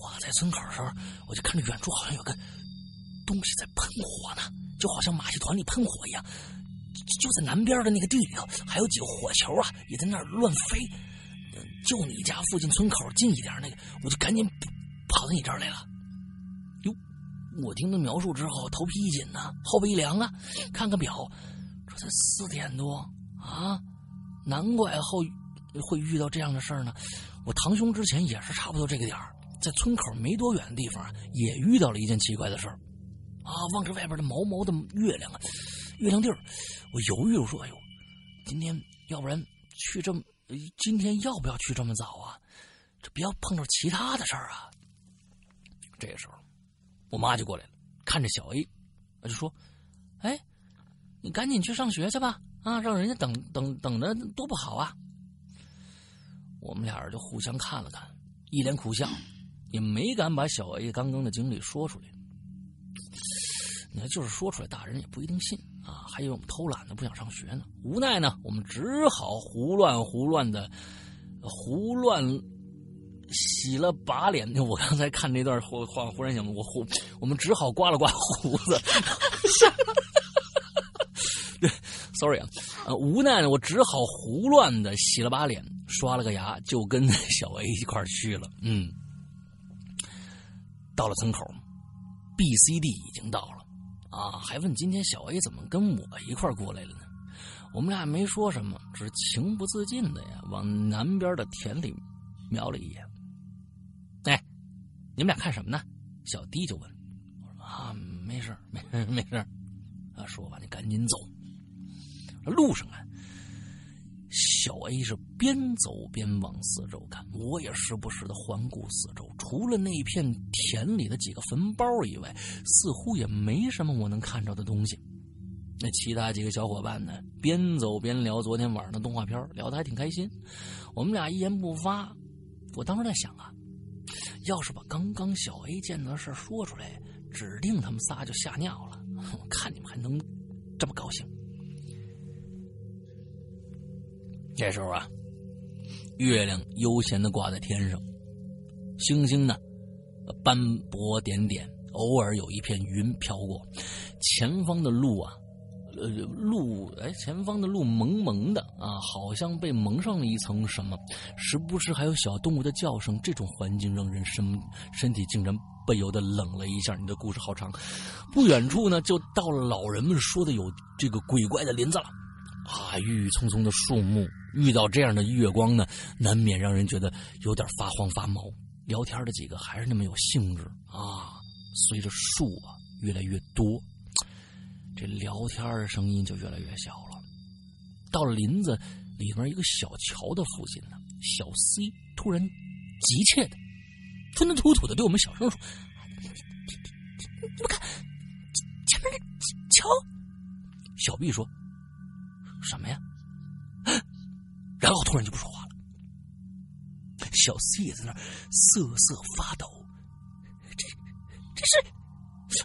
我在村口的时候，我就看着远处好像有个东西在喷火呢，就好像马戏团里喷火一样。就在南边的那个地里头，还有几个火球啊，也在那儿乱飞。就你家附近村口近一点那个，我就赶紧跑到你这儿来了。我听他描述之后，头皮一紧呢，后背一凉啊。看看表，这才四点多啊，难怪后会遇到这样的事儿呢。我堂兄之前也是差不多这个点儿，在村口没多远的地方也遇到了一件奇怪的事儿啊。望着外边的毛毛的月亮啊，月亮地儿，我犹豫着说：“哎呦，今天要不然去这么。”今天要不要去这么早啊？这不要碰到其他的事儿啊！这个时候，我妈就过来了，看着小 A，我就说：“哎，你赶紧去上学去吧！啊，让人家等等等的多不好啊！”我们俩人就互相看了看，一脸苦笑，也没敢把小 A 刚刚的经历说出来。你看就是说出来，大人也不一定信。啊，还以为我们偷懒呢，不想上学呢。无奈呢，我们只好胡乱胡乱的胡乱洗了把脸。(laughs) 我刚才看那段话，忽然想，我胡，我们只好刮了刮胡子。对，sorry 啊，无奈，我只好胡乱的洗了把脸，刷了个牙，就跟 (laughs) 小 A 一块去了。嗯，到了村口，B、C、D 已经到了。啊，还问今天小 A 怎么跟我一块过来了呢？我们俩没说什么，只是情不自禁的呀，往南边的田里瞄了一眼。你们俩看什么呢？小 D 就问。我说啊，没事没事没事啊，说完你赶紧走。路上啊。小 A 是边走边往四周看，我也时不时的环顾四周。除了那片田里的几个坟包以外，似乎也没什么我能看着的东西。那其他几个小伙伴呢？边走边聊昨天晚上的动画片，聊得还挺开心。我们俩一言不发。我当时在想啊，要是把刚刚小 A 见到的事说出来，指定他们仨就吓尿了。我 (laughs) 看你们还能这么高兴？这时候啊，月亮悠闲的挂在天上，星星呢斑驳点点，偶尔有一片云飘过。前方的路啊，呃，路哎，前方的路蒙蒙的啊，好像被蒙上了一层什么。时不时还有小动物的叫声。这种环境让人身身体竟然不由得冷了一下。你的故事好长。不远处呢，就到了老人们说的有这个鬼怪的林子了。啊，郁郁葱葱的树木。遇到这样的月光呢，难免让人觉得有点发慌发毛。聊天的几个还是那么有兴致啊。随着树啊越来越多，这聊天的声音就越来越小了。到了林子里面一个小桥的附近呢，小 C 突然急切的、吞吞吐吐的对我们小声说：“你们看，前面那桥。”小 B 说：“什么呀？”然后突然就不说话了，小 C 也在那瑟瑟发抖。这这是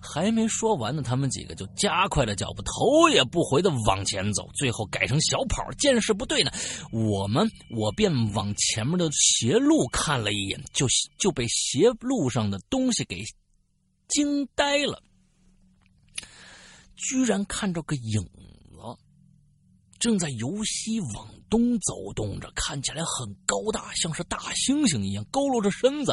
还没说完呢，他们几个就加快了脚步，头也不回的往前走，最后改成小跑。见势不对呢，我们我便往前面的斜路看了一眼，就就被斜路上的东西给惊呆了，居然看着个影正在由西往。东走动着，看起来很高大，像是大猩猩一样，佝偻着身子，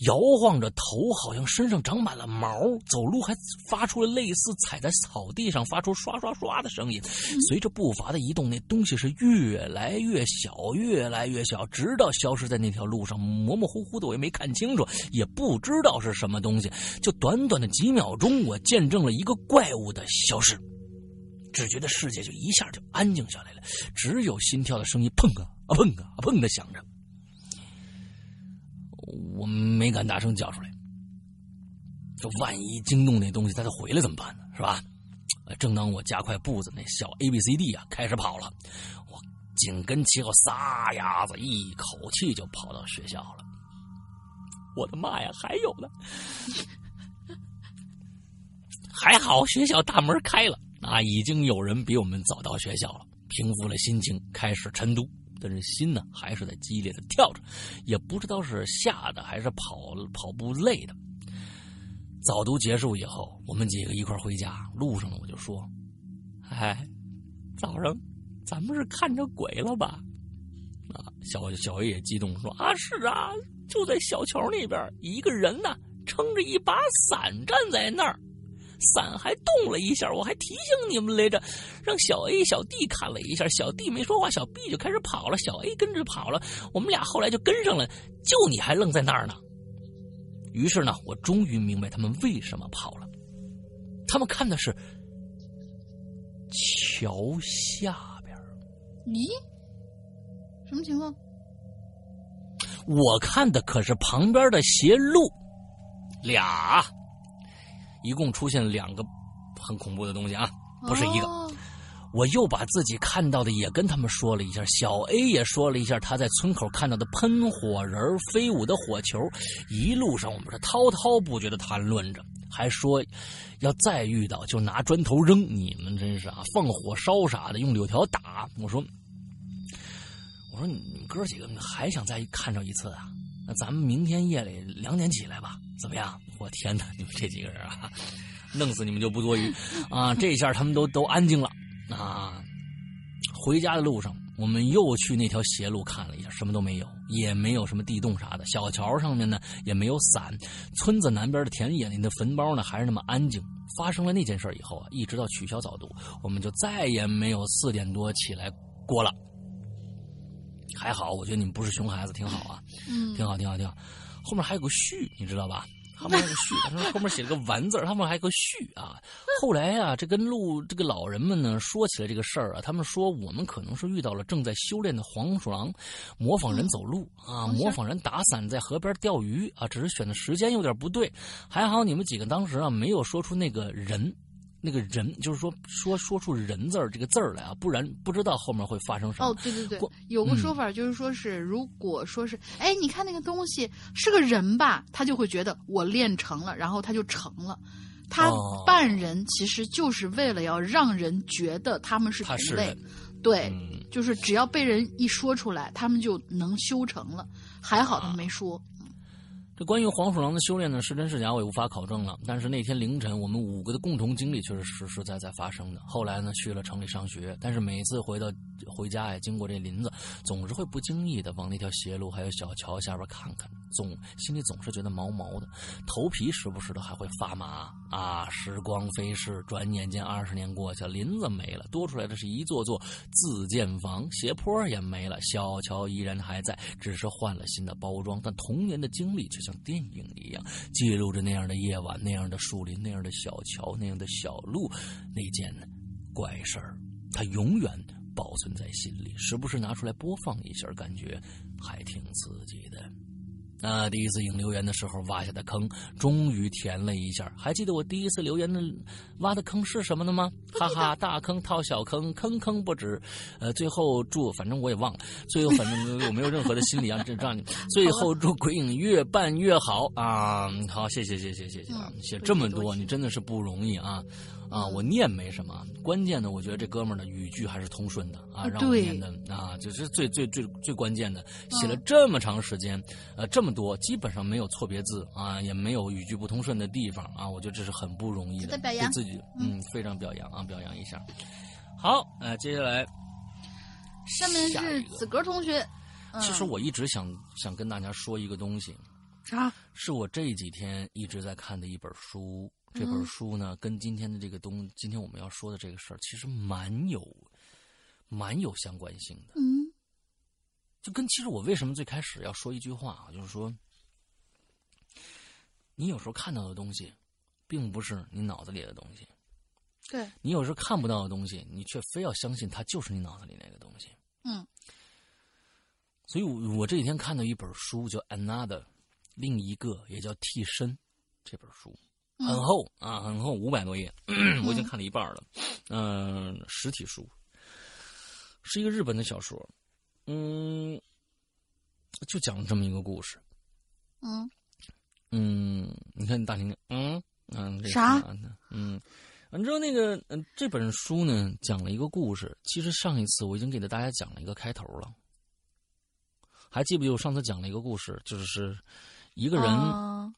摇晃着头，好像身上长满了毛，走路还发出了类似踩在草地上发出刷刷刷的声音。随着步伐的移动，那东西是越来越小，越来越小，直到消失在那条路上，模模糊糊的，我也没看清楚，也不知道是什么东西。就短短的几秒钟，我见证了一个怪物的消失。只觉得世界就一下就安静下来了，只有心跳的声音砰啊啊砰啊砰的响着。我没敢大声叫出来，这万一惊动那东西，它再回来怎么办呢？是吧？正当我加快步子，那小 A B C D 啊开始跑了，我紧跟其后撒丫子，一口气就跑到学校了。我的妈呀，还有呢！(laughs) 还好学校大门开了啊，已经有人比我们早到学校了。平复了心情，开始晨读，但是心呢还是在激烈的跳着，也不知道是吓的还是跑跑步累的。早读结束以后，我们几个一块回家，路上呢我就说：“哎，早上咱们是看着鬼了吧？”啊，小小 A 也激动说：“啊，是啊，就在小桥那边，一个人呢撑着一把伞站在那儿。”伞还动了一下，我还提醒你们来着，让小 A、小 D 看了一下，小 D 没说话，小 B 就开始跑了，小 A 跟着跑了，我们俩后来就跟上了，就你还愣在那儿呢。于是呢，我终于明白他们为什么跑了，他们看的是桥下边。咦，什么情况？我看的可是旁边的斜路，俩。一共出现两个很恐怖的东西啊，不是一个。我又把自己看到的也跟他们说了一下，小 A 也说了一下他在村口看到的喷火人、飞舞的火球。一路上我们是滔滔不绝的谈论着，还说要再遇到就拿砖头扔。你们真是啊，放火烧啥的，用柳条打。我说，我说你们哥几个还想再看着一次啊？那咱们明天夜里两点起来吧，怎么样？我天哪，你们这几个人啊，弄死你们就不多余啊！这下他们都都安静了啊。回家的路上，我们又去那条斜路看了一下，什么都没有，也没有什么地洞啥的。小桥上面呢也没有伞，村子南边的田野里的坟包呢还是那么安静。发生了那件事以后啊，一直到取消早读，我们就再也没有四点多起来过了。还好，我觉得你们不是熊孩子，挺好啊，嗯，挺好，挺好，挺好。后面还有个序，你知道吧？(laughs) 后面还有个序，他说后面写了个完字，他们还有个序啊。后来啊，这跟路这个老人们呢说起来这个事儿啊，他们说我们可能是遇到了正在修炼的黄鼠狼，模仿人走路啊，模仿人打伞在河边钓鱼啊，只是选的时间有点不对。还好你们几个当时啊没有说出那个人。那个人就是说说说出人字儿这个字儿来啊，不然不知道后面会发生什么。哦，对对对，有个说法就是说是，如果说是，哎，你看那个东西是个人吧，他就会觉得我练成了，然后他就成了。他扮人其实就是为了要让人觉得他们是同类，对，就是只要被人一说出来，他们就能修成了。还好他没说。这关于黄鼠狼的修炼呢，是真是假我也无法考证了。但是那天凌晨，我们五个的共同经历却是实实在在发生的。后来呢，去了城里上学，但是每次回到回家呀，经过这林子，总是会不经意的往那条斜路还有小桥下边看看，总心里总是觉得毛毛的，头皮时不时的还会发麻啊。时光飞逝，转眼间二十年过去了，林子没了，多出来的是一座座自建房，斜坡也没了，小桥依然还在，只是换了新的包装，但童年的经历却。像电影一样记录着那样的夜晚、那样的树林、那样的小桥、那样的小路，那件怪事儿，它永远保存在心里，时不时拿出来播放一下，感觉还挺刺激的。那第一次引留言的时候挖下的坑，终于填了一下。还记得我第一次留言的挖的坑是什么呢吗？哈哈，大坑套小坑，坑坑不止。呃，最后祝，反正我也忘了。最后反正我没有任何的心理啊，这让你 (laughs) 最后祝鬼影越办越好啊！好，谢谢谢谢谢谢啊！写这么多，你真的是不容易啊。啊，我念没什么，关键的，我觉得这哥们儿的语句还是通顺的啊，让我念的啊，就是最最最最关键的，写了这么长时间，呃，这么多，基本上没有错别字啊，也没有语句不通顺的地方啊，我觉得这是很不容易的，对自己，嗯，非常表扬啊，表扬一下。好，呃，接下来，下面是子格同学。其实我一直想想跟大家说一个东西，啥？是我这几天一直在看的一本书。这本书呢，跟今天的这个东，今天我们要说的这个事儿，其实蛮有，蛮有相关性的。嗯，就跟其实我为什么最开始要说一句话啊，就是说，你有时候看到的东西，并不是你脑子里的东西。对。你有时候看不到的东西，你却非要相信它就是你脑子里那个东西。嗯。所以我我这几天看到一本书，叫《Another》，另一个也叫《替身》这本书。很厚啊，很厚，五百多页，(clears throat) 我已经看了一半了。嗯，实体书是一个日本的小说，嗯，就讲了这么一个故事。嗯嗯，你看你大婷婷，嗯嗯，啥？嗯，你知道那个嗯，这本书呢讲了一个故事。其实上一次我已经给大家讲了一个开头了，还记不记得我上次讲了一个故事，就是一个人。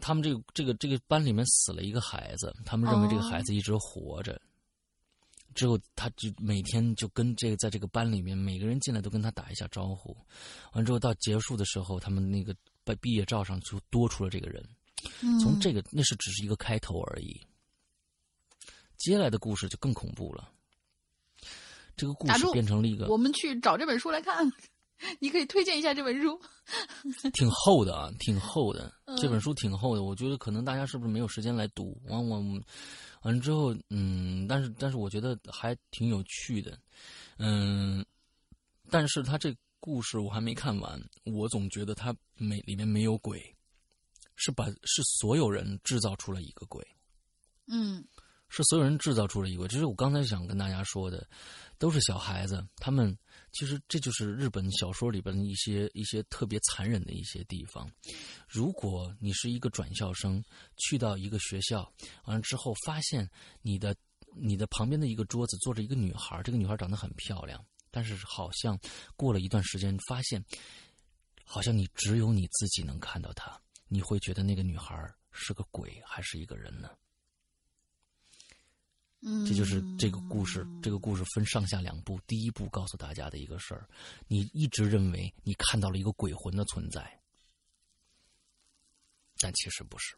他们这个这个这个班里面死了一个孩子，他们认为这个孩子一直活着。之后他就每天就跟这个在这个班里面，每个人进来都跟他打一下招呼。完之后到结束的时候，他们那个毕毕业照上就多出了这个人。从这个那是只是一个开头而已。接下来的故事就更恐怖了。这个故事变成了一个，我们去找这本书来看。(laughs) 你可以推荐一下这本书，(laughs) 挺厚的啊，挺厚的。这本书挺厚的，我觉得可能大家是不是没有时间来读？完我完了之后，嗯，但是但是我觉得还挺有趣的，嗯，但是他这故事我还没看完，我总觉得他没里面没有鬼，是把是所有人制造出了一个鬼，嗯，是所有人制造出了一个，这是我刚才想跟大家说的，都是小孩子，他们。其实这就是日本小说里边的一些一些特别残忍的一些地方。如果你是一个转校生，去到一个学校，完了之后发现你的你的旁边的一个桌子坐着一个女孩，这个女孩长得很漂亮，但是好像过了一段时间，发现好像你只有你自己能看到她，你会觉得那个女孩是个鬼还是一个人呢？这就是这个故事。这个故事分上下两部。第一部告诉大家的一个事儿，你一直认为你看到了一个鬼魂的存在，但其实不是。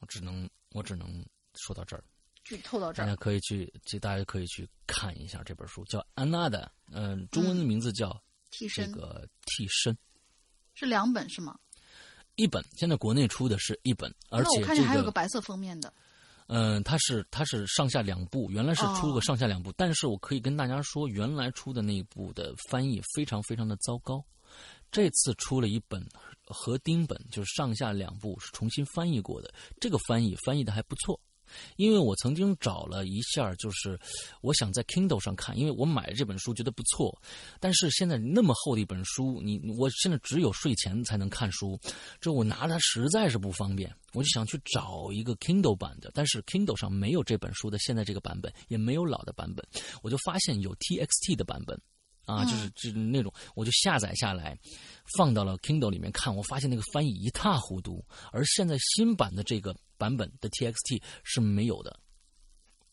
我只能我只能说到这儿，剧透到这儿。大家可以去，这大家可以去看一下这本书，叫《安娜的》，嗯，中文的名字叫替身。这个替身是两本是吗？一本，现在国内出的是一本，而且我看见还有个白色封面的。嗯，它是它是上下两部，原来是出了个上下两部，但是我可以跟大家说，原来出的那一部的翻译非常非常的糟糕，这次出了一本合丁本，就是上下两部是重新翻译过的，这个翻译翻译的还不错。因为我曾经找了一下，就是我想在 Kindle 上看，因为我买了这本书觉得不错，但是现在那么厚的一本书，你我现在只有睡前才能看书，这我拿它实在是不方便，我就想去找一个 Kindle 版的，但是 Kindle 上没有这本书的现在这个版本，也没有老的版本，我就发现有 TXT 的版本。啊，就是就是那种，我就下载下来，放到了 Kindle 里面看。我发现那个翻译一塌糊涂，而现在新版的这个版本的 TXT 是没有的，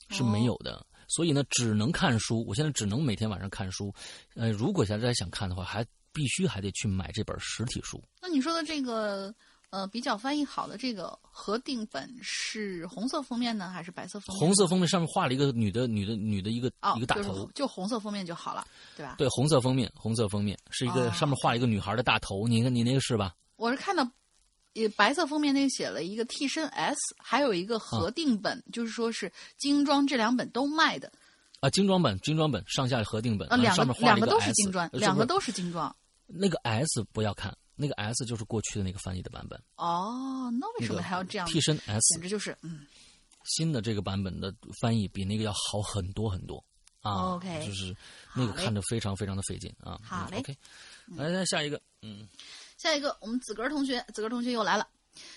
是没有的。所以呢，只能看书。我现在只能每天晚上看书。呃，如果现在想看的话，还必须还得去买这本实体书。那你说的这个？呃，比较翻译好的这个合订本是红色封面呢，还是白色封面？红色封面上面画了一个女的，女的，女的一个一个大头，就红色封面就好了，对吧？对，红色封面，红色封面是一个上面画一个女孩的大头，你看你那个是吧？我是看到，也白色封面那个写了一个替身 S，还有一个合订本，就是说是精装，这两本都卖的。啊，精装本，精装本上下合订本，啊，两个两个都是精装，两个都是精装。那个 S 不要看。那个 S 就是过去的那个翻译的版本哦，那为什么还要这样？替身 S 简直就是嗯，新的这个版本的翻译比那个要好很多很多啊。OK，就是那个看着非常非常的费劲啊。好嘞，OK，来来下一个，嗯，下一个我们子格同学，子格同学又来了，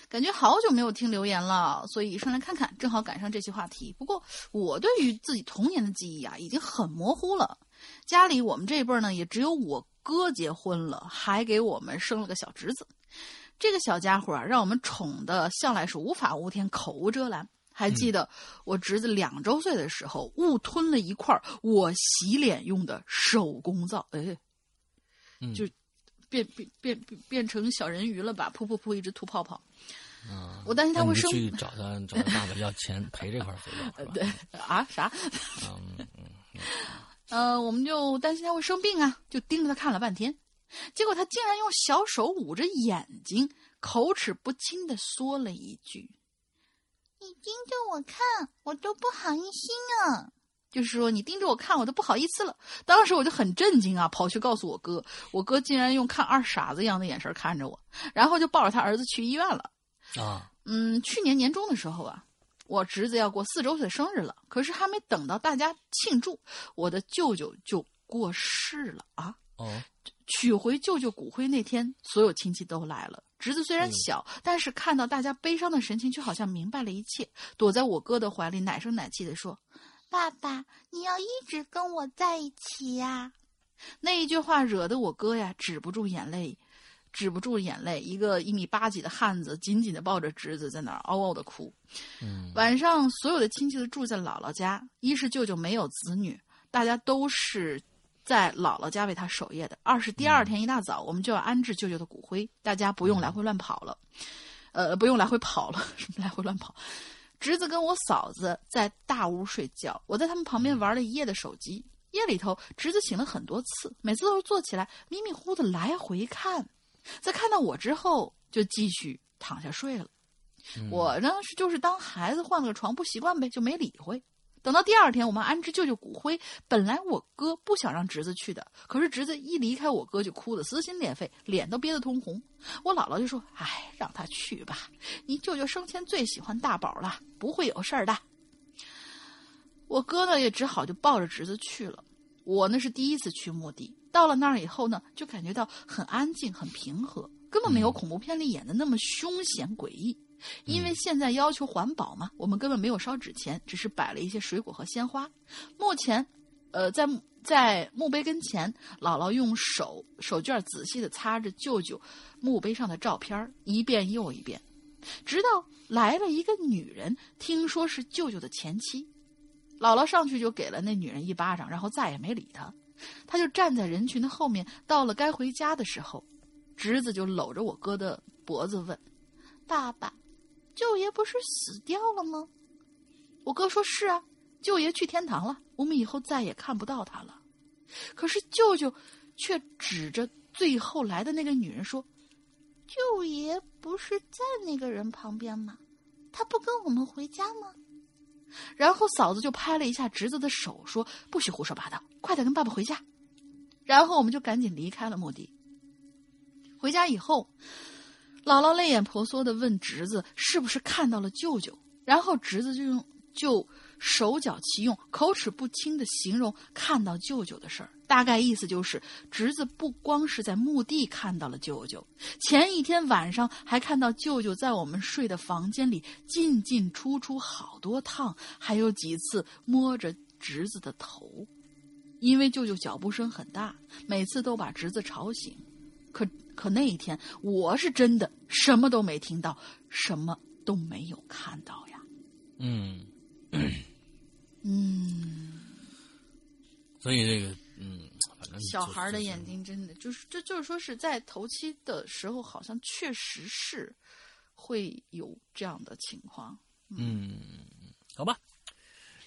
感觉好久没有听留言了，所以上来看看，正好赶上这期话题。不过我对于自己童年的记忆啊，已经很模糊了。家里我们这一辈呢，也只有我。哥结婚了，还给我们生了个小侄子。这个小家伙啊，让我们宠的向来是无法无天、口无遮拦。还记得我侄子两周岁的时候，误吞了一块我洗脸用的手工皂，哎，就变变变变变成小人鱼了吧？噗噗噗，一直吐泡泡。啊，我担心他会生。去找他找他爸爸要钱赔这块肥皂，(laughs) 对啊，啥？嗯嗯。(laughs) 呃，我们就担心他会生病啊，就盯着他看了半天，结果他竟然用小手捂着眼睛，口齿不清的说了一句：“你盯着我看，我都不好意思啊。”就是说你盯着我看，我都不好意思了。当时我就很震惊啊，跑去告诉我哥，我哥竟然用看二傻子一样的眼神看着我，然后就抱着他儿子去医院了。啊，嗯，去年年中的时候啊，我侄子要过四周岁生日了，可是还没等到大家庆祝，我的舅舅就过世了啊。哦，取回舅舅骨灰那天，所有亲戚都来了。侄子虽然小，但是看到大家悲伤的神情，却好像明白了一切，躲在我哥的怀里，奶声奶气的说：“爸爸，你要一直跟我在一起呀。”那一句话惹得我哥呀止不住眼泪，止不住眼泪。一个一米八几的汉子紧紧的抱着侄子，在那儿嗷嗷的哭。嗯，晚上所有的亲戚都住在姥姥家，一是舅舅没有子女，大家都是。在姥姥家为他守夜的。二是第二天一大早，我们就要安置舅舅的骨灰，大家不用来回乱跑了，呃，不用来回跑了，什 (laughs) 么来回乱跑？侄子跟我嫂子在大屋睡觉，我在他们旁边玩了一夜的手机。夜里头，侄子醒了很多次，每次都是坐起来迷迷糊糊的来回看，在看到我之后就继续躺下睡了。我呢是就是当孩子换了个床不习惯呗，就没理会。等到第二天，我们安置舅舅骨灰。本来我哥不想让侄子去的，可是侄子一离开我哥就哭得撕心裂肺，脸都憋得通红。我姥姥就说：“哎，让他去吧，你舅舅生前最喜欢大宝了，不会有事儿的。”我哥呢也只好就抱着侄子去了。我那是第一次去墓地，到了那儿以后呢，就感觉到很安静、很平和，根本没有恐怖片里演的那么凶险诡异。因为现在要求环保嘛，我们根本没有烧纸钱，只是摆了一些水果和鲜花。目前，呃，在在墓碑跟前，姥姥用手手绢仔细的擦着舅舅墓碑上的照片，一遍又一遍，直到来了一个女人，听说是舅舅的前妻，姥姥上去就给了那女人一巴掌，然后再也没理她。她就站在人群的后面。到了该回家的时候，侄子就搂着我哥的脖子问：“爸爸。”舅爷不是死掉了吗？我哥说是啊，舅爷去天堂了，我们以后再也看不到他了。可是舅舅却指着最后来的那个女人说：“舅爷不是在那个人旁边吗？他不跟我们回家吗？”然后嫂子就拍了一下侄子的手，说：“不许胡说八道，快点跟爸爸回家。”然后我们就赶紧离开了墓地。回家以后。姥姥泪眼婆娑的问侄子：“是不是看到了舅舅？”然后侄子就用就手脚齐用、口齿不清的形容看到舅舅的事儿。大概意思就是，侄子不光是在墓地看到了舅舅，前一天晚上还看到舅舅在我们睡的房间里进进出出好多趟，还有几次摸着侄子的头，因为舅舅脚步声很大，每次都把侄子吵醒。可可那一天，我是真的什么都没听到，什么都没有看到呀。嗯嗯，(clears throat) 所以这个嗯，反正小孩的眼睛真的就是，这就是说是在头七的时候，好像确实是会有这样的情况。嗯，好吧。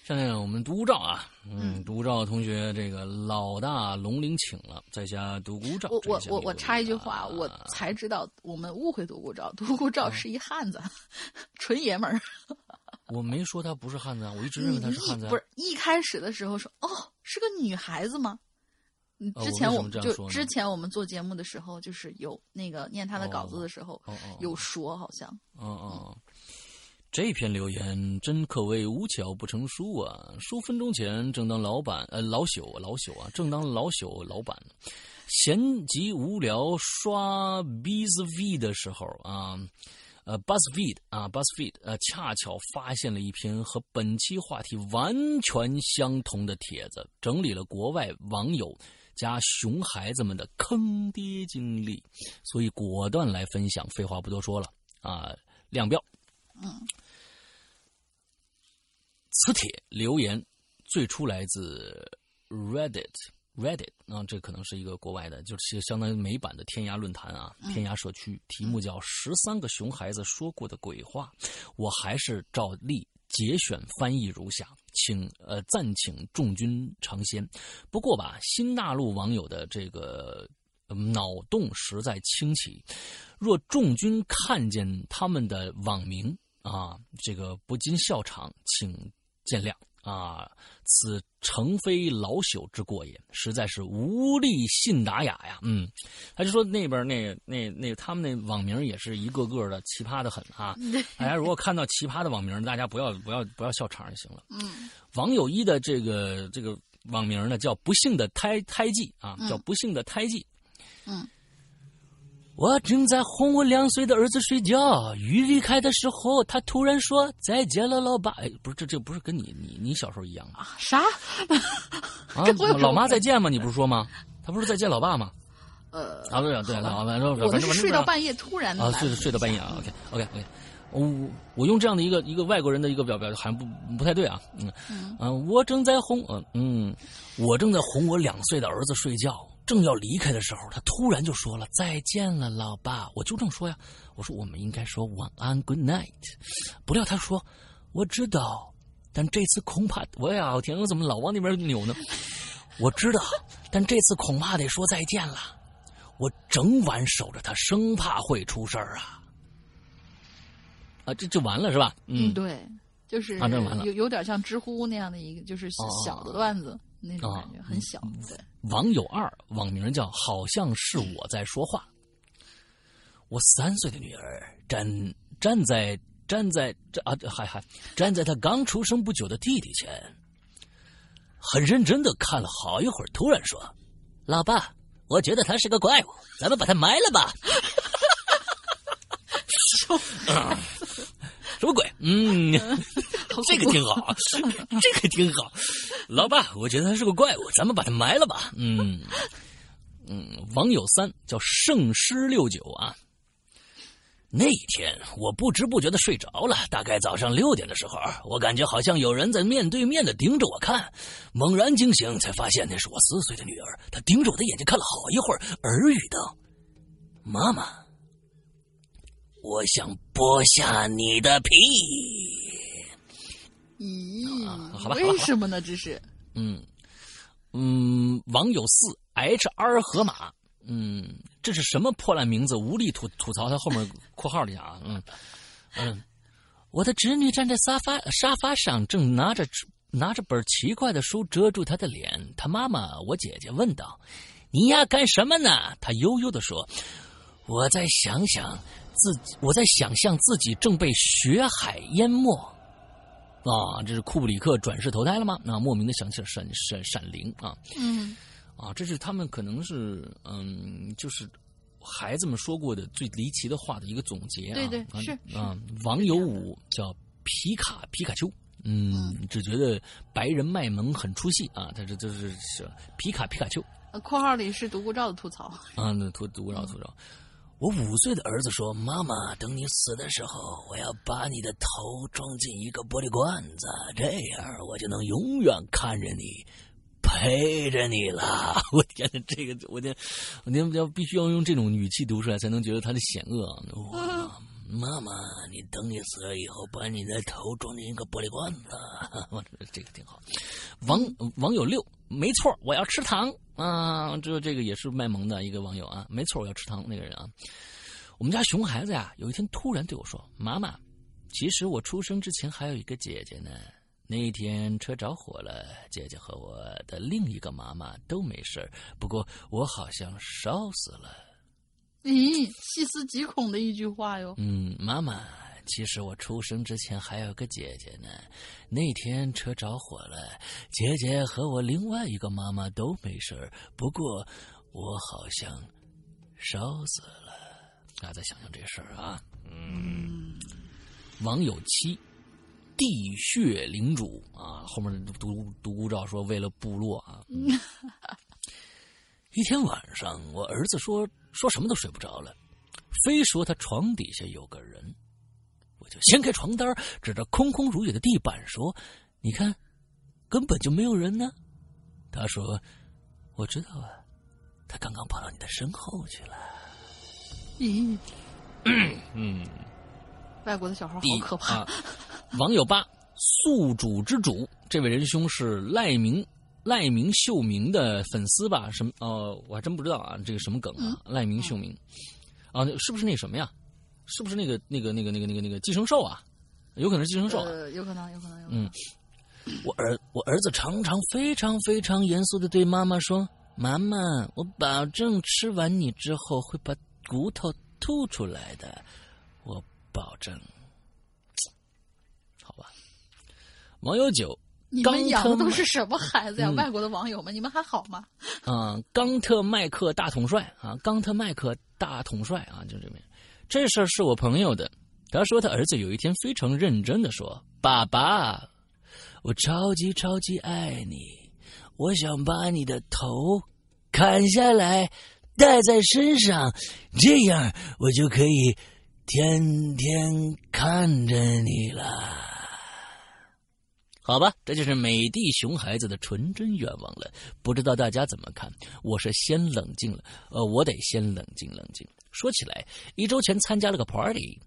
现在我们独孤照啊，嗯，独孤照同学，这个老大龙陵请了，在家独孤照。我我我我插一句话，我才知道我们误会独孤照，独孤照是一汉子，(laughs) 纯爷们儿。我没说他不是汉子啊，我一直认为他是汉子。不是一开始的时候说哦，是个女孩子吗？嗯，之前我们就之前我们做节目的时候，就是有那个念他的稿子的时候，有说好像。哦哦。这篇留言真可谓无巧不成书啊！数分钟前，正当老板呃老朽老朽啊，正当老朽老板闲极无聊刷 BuzzFeed 的时候啊，呃 BuzzFeed 啊 BuzzFeed 呃恰巧发现了一篇和本期话题完全相同的帖子，整理了国外网友加熊孩子们的坑爹经历，所以果断来分享。废话不多说了啊，亮标。嗯，此帖留言最初来自 Reddit，Reddit 啊，这可能是一个国外的，就是相当于美版的天涯论坛啊，天涯社区。题目叫《十三个熊孩子说过的鬼话》，我还是照例节选翻译如下，请呃暂请众君尝鲜。不过吧，新大陆网友的这个脑洞实在清奇，若众君看见他们的网名。啊，这个不禁笑场，请见谅啊，此诚非老朽之过也，实在是无力信达雅呀。嗯，他就说那边那那那他们那网名也是一个个的奇葩的很啊。大家如果看到奇葩的网名，大家不要不要不要笑场就行了。嗯，网友一的这个这个网名呢叫不幸的胎胎记啊，叫不幸的胎记。嗯。我正在哄我两岁的儿子睡觉，雨离开的时候，他突然说：“再见了，老爸。”哎，不是，这这不是跟你你你小时候一样啊？啥？啊，(laughs) 老妈再见吗？你不是说吗？他不是再见老爸吗？呃，啊对啊对，老反正我是睡到半夜突然啊，睡睡到半夜啊。OK OK OK，我我用这样的一个一个外国人的一个表表好像不不太对啊。嗯嗯，我正在哄嗯嗯，我正在哄我两岁的儿子睡觉。正要离开的时候，他突然就说了：“再见了，老爸。”我纠正说呀：“我说我们应该说晚安，Good night。”不料他说：“我知道，但这次恐怕……我呀，我天，我怎么老往那边扭呢？”我知道，但这次恐怕得说再见了。我整晚守着他，生怕会出事儿啊！啊，这就完了是吧？嗯，对，就是啊，这完了，有有点像知乎那样的一个，就是小的段子。那种感觉很小。对，网友二网名叫好像是我在说话。我三岁的女儿站站在站在这啊还还站在她刚出生不久的弟弟前，很认真的看了好一会儿，突然说：“老爸，我觉得他是个怪物，咱们把他埋了吧。(laughs) ”什么鬼？嗯。(laughs) 这个挺好，(laughs) 这个挺好，老爸，我觉得他是个怪物，咱们把他埋了吧。嗯嗯，网友三叫圣师六九啊。那一天我不知不觉的睡着了，大概早上六点的时候，我感觉好像有人在面对面的盯着我看，猛然惊醒，才发现那是我四岁的女儿，她盯着我的眼睛看了好一会儿，耳语道：“妈妈，我想剥下你的皮。”咦，好吧，为什么呢？这是，嗯嗯，网友四 H R 河马，嗯，这是什么破烂名字？无力吐吐槽他后面括号里啊，嗯嗯，我的侄女站在沙发沙发上，正拿着拿着本奇怪的书遮住她的脸。她妈妈，我姐姐问道：“你呀，干什么呢？”她悠悠的说：“我再想想自己，我在想象自己正被血海淹没。”啊，这是库布里克转世投胎了吗？那莫名的想起了《闪闪闪灵》啊，嗯，啊，这是他们可能是嗯，就是孩子们说过的最离奇的话的一个总结啊。对对是啊，网友五叫皮卡皮卡丘，嗯，只觉得白人卖萌很出戏啊，他这就是是皮卡皮卡丘。括号里是独孤照的吐槽啊，那独独孤照吐槽。我五岁的儿子说：“妈妈，等你死的时候，我要把你的头装进一个玻璃罐子，这样我就能永远看着你，陪着你了。(laughs) ”我天哪，这个我天，我天要必须要用这种语气读出来，才能觉得他的险恶。妈妈，你等你死了以后，把你的头装进一个玻璃罐子，我这个挺好。网网友六，没错，我要吃糖。啊，这这个也是卖萌的一个网友啊，没错，我要吃糖那个人啊。我们家熊孩子呀，有一天突然对我说：“妈妈，其实我出生之前还有一个姐姐呢。那一天车着火了，姐姐和我的另一个妈妈都没事不过我好像烧死了。”咦，细思极恐的一句话哟。嗯，妈妈。其实我出生之前还有个姐姐呢，那天车着火了，姐姐和我另外一个妈妈都没事不过我好像烧死了。大家再想想这事儿啊。嗯。网友七，地穴领主啊，后面独独孤照说为了部落啊。(laughs) 一天晚上，我儿子说说什么都睡不着了，非说他床底下有个人。我就掀开床单，指着空空如也的地板说：“你看，根本就没有人呢。”他说：“我知道啊，他刚刚跑到你的身后去了。”咦，(clears throat) 嗯，外国的小孩好可怕。网友八宿主之主，这位仁兄是赖明赖明秀明的粉丝吧？什么？哦，我还真不知道啊，这个什么梗啊？赖明秀明啊，是不是那什么呀？是不是那个那个那个那个那个那个寄生兽啊？有可能是寄生兽，呃，有可能，有可能，有可能。嗯，我儿我儿子常常非常非常严肃的对妈妈说：“妈妈，我保证吃完你之后会把骨头吐出来的，我保证。”好吧，网友九，你们养的都是什么孩子呀？外国的网友们，你们还好吗？啊，冈特麦克大统帅啊，冈特麦克大统帅啊，就这边。这事儿是我朋友的，他说他儿子有一天非常认真的说：“爸爸，我超级超级爱你，我想把你的头砍下来戴在身上，这样我就可以天天看着你了。”好吧，这就是美帝熊孩子的纯真愿望了。不知道大家怎么看？我是先冷静了，呃，我得先冷静冷静。说起来，一周前参加了个 party，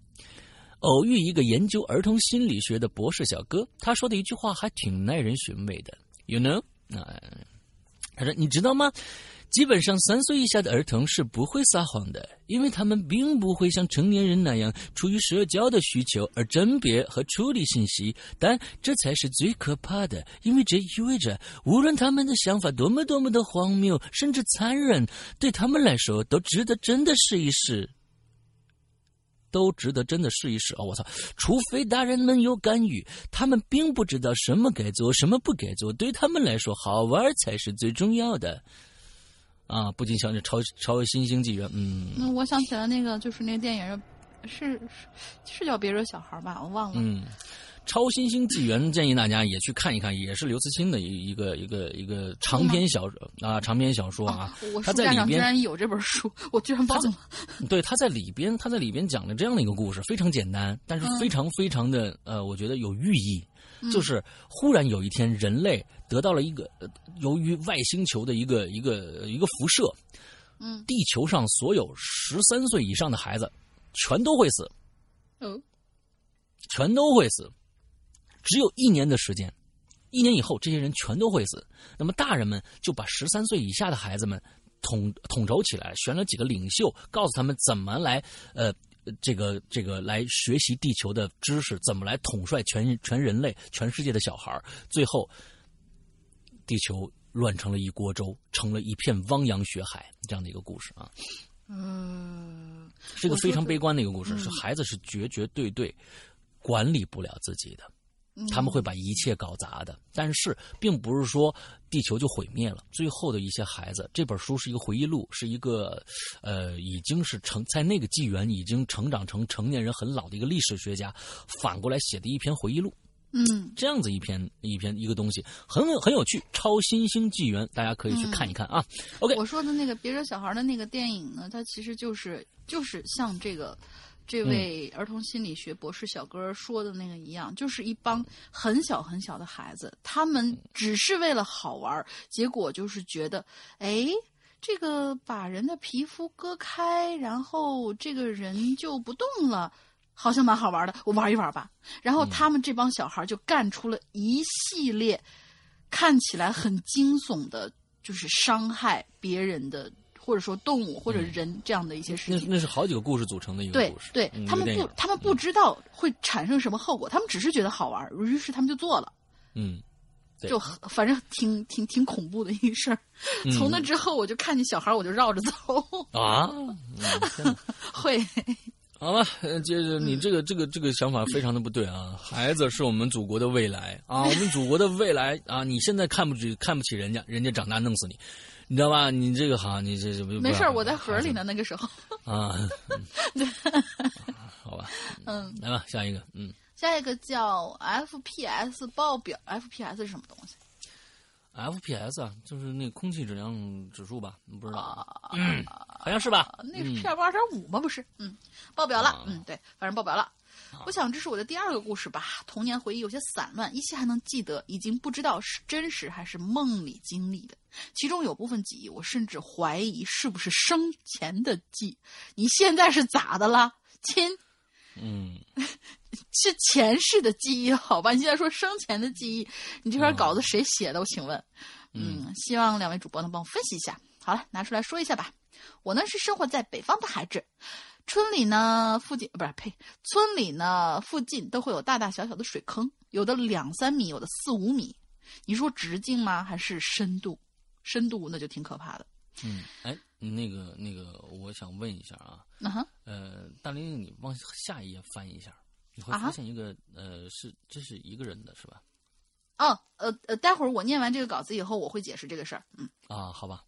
偶遇一个研究儿童心理学的博士小哥，他说的一句话还挺耐人寻味的。You know？啊，他说：“你知道吗？”基本上三岁以下的儿童是不会撒谎的，因为他们并不会像成年人那样出于社交的需求而甄别和处理信息。但这才是最可怕的，因为这意味着无论他们的想法多么多么的荒谬，甚至残忍，对他们来说都值得真的试一试。都值得真的试一试哦！我操，除非大人们有干预，他们并不知道什么该做，什么不该做。对他们来说，好玩才是最重要的。啊，不禁想起超超新星纪元，嗯，那我想起了那个，就是那个电影，是是是叫别惹小孩吧，我忘了。嗯，超新星纪元建议大家也去看一看，也是刘慈欣的一一个一个一个长篇小啊长篇小说啊。他在里边居然有这本书，我居然忘了。对，他在里边他在里边讲了这样的一个故事，非常简单，但是非常非常的呃，我觉得有寓意。就是忽然有一天，人类得到了一个由于外星球的一个一个一个辐射，嗯，地球上所有十三岁以上的孩子全都会死，嗯，全都会死，只有一年的时间，一年以后这些人全都会死。那么大人们就把十三岁以下的孩子们统统筹起来，选了几个领袖，告诉他们怎么来呃。这个这个来学习地球的知识，怎么来统帅全全人类、全世界的小孩最后，地球乱成了一锅粥，成了一片汪洋血海，这样的一个故事啊。嗯，是个非常悲观的一个故事，是孩子是绝绝对对管理不了自己的。他们会把一切搞砸的，但是并不是说地球就毁灭了。最后的一些孩子，这本书是一个回忆录，是一个呃，已经是成在那个纪元已经成长成成年人很老的一个历史学家反过来写的一篇回忆录。嗯，这样子一篇一篇一个东西很很有趣，超新星纪元，大家可以去看一看啊。OK，我说的那个别惹小孩的那个电影呢，它其实就是就是像这个。这位儿童心理学博士小哥说的那个一样，就是一帮很小很小的孩子，他们只是为了好玩，结果就是觉得，哎，这个把人的皮肤割开，然后这个人就不动了，好像蛮好玩的，我玩一玩吧。然后他们这帮小孩就干出了一系列看起来很惊悚的，就是伤害别人的。或者说动物或者人这样的一些事情，那那是好几个故事组成的一个故事。对，对他们不，他们不知道会产生什么后果，他们只是觉得好玩，于是他们就做了。嗯，就反正挺挺挺恐怖的一事儿。从那之后，我就看见小孩，我就绕着走。啊，(laughs) 会。好了，接着你这个这个这个想法非常的不对啊！孩子是我们祖国的未来啊，我们祖国的未来啊！你现在看不起看不起人家，人家长大弄死你。你知道吧？你这个好，你这这不没事我在盒里呢。那个时候啊，对 (laughs) 好吧，嗯，来吧，下一个，嗯，下一个叫 FPS 报表，FPS 是什么东西？FPS 啊，就是那空气质量指数吧？不知道，嗯，好像是吧？那是 PM 二点五吗？不是，嗯，报表了，嗯，对，反正报表了。我想这是我的第二个故事吧。童年回忆有些散乱，依稀还能记得，已经不知道是真实还是梦里经历的。其中有部分记忆，我甚至怀疑是不是生前的记。你现在是咋的了，亲？嗯，是前世的记忆，好吧？你现在说生前的记忆，你这篇稿子谁写的？我请问。嗯，希望两位主播能帮我分析一下。好了，拿出来说一下吧。我呢是生活在北方的孩子。村里呢附近不是呸，村里呢附近都会有大大小小的水坑，有的两三米，有的四五米。你说直径吗？还是深度？深度那就挺可怕的。嗯，哎，那个那个，我想问一下啊，呃，大玲玲，你往下一页翻一下，你会发现一个呃，是这是一个人的是吧？哦，呃呃，待会儿我念完这个稿子以后，我会解释这个事儿。嗯啊，好吧。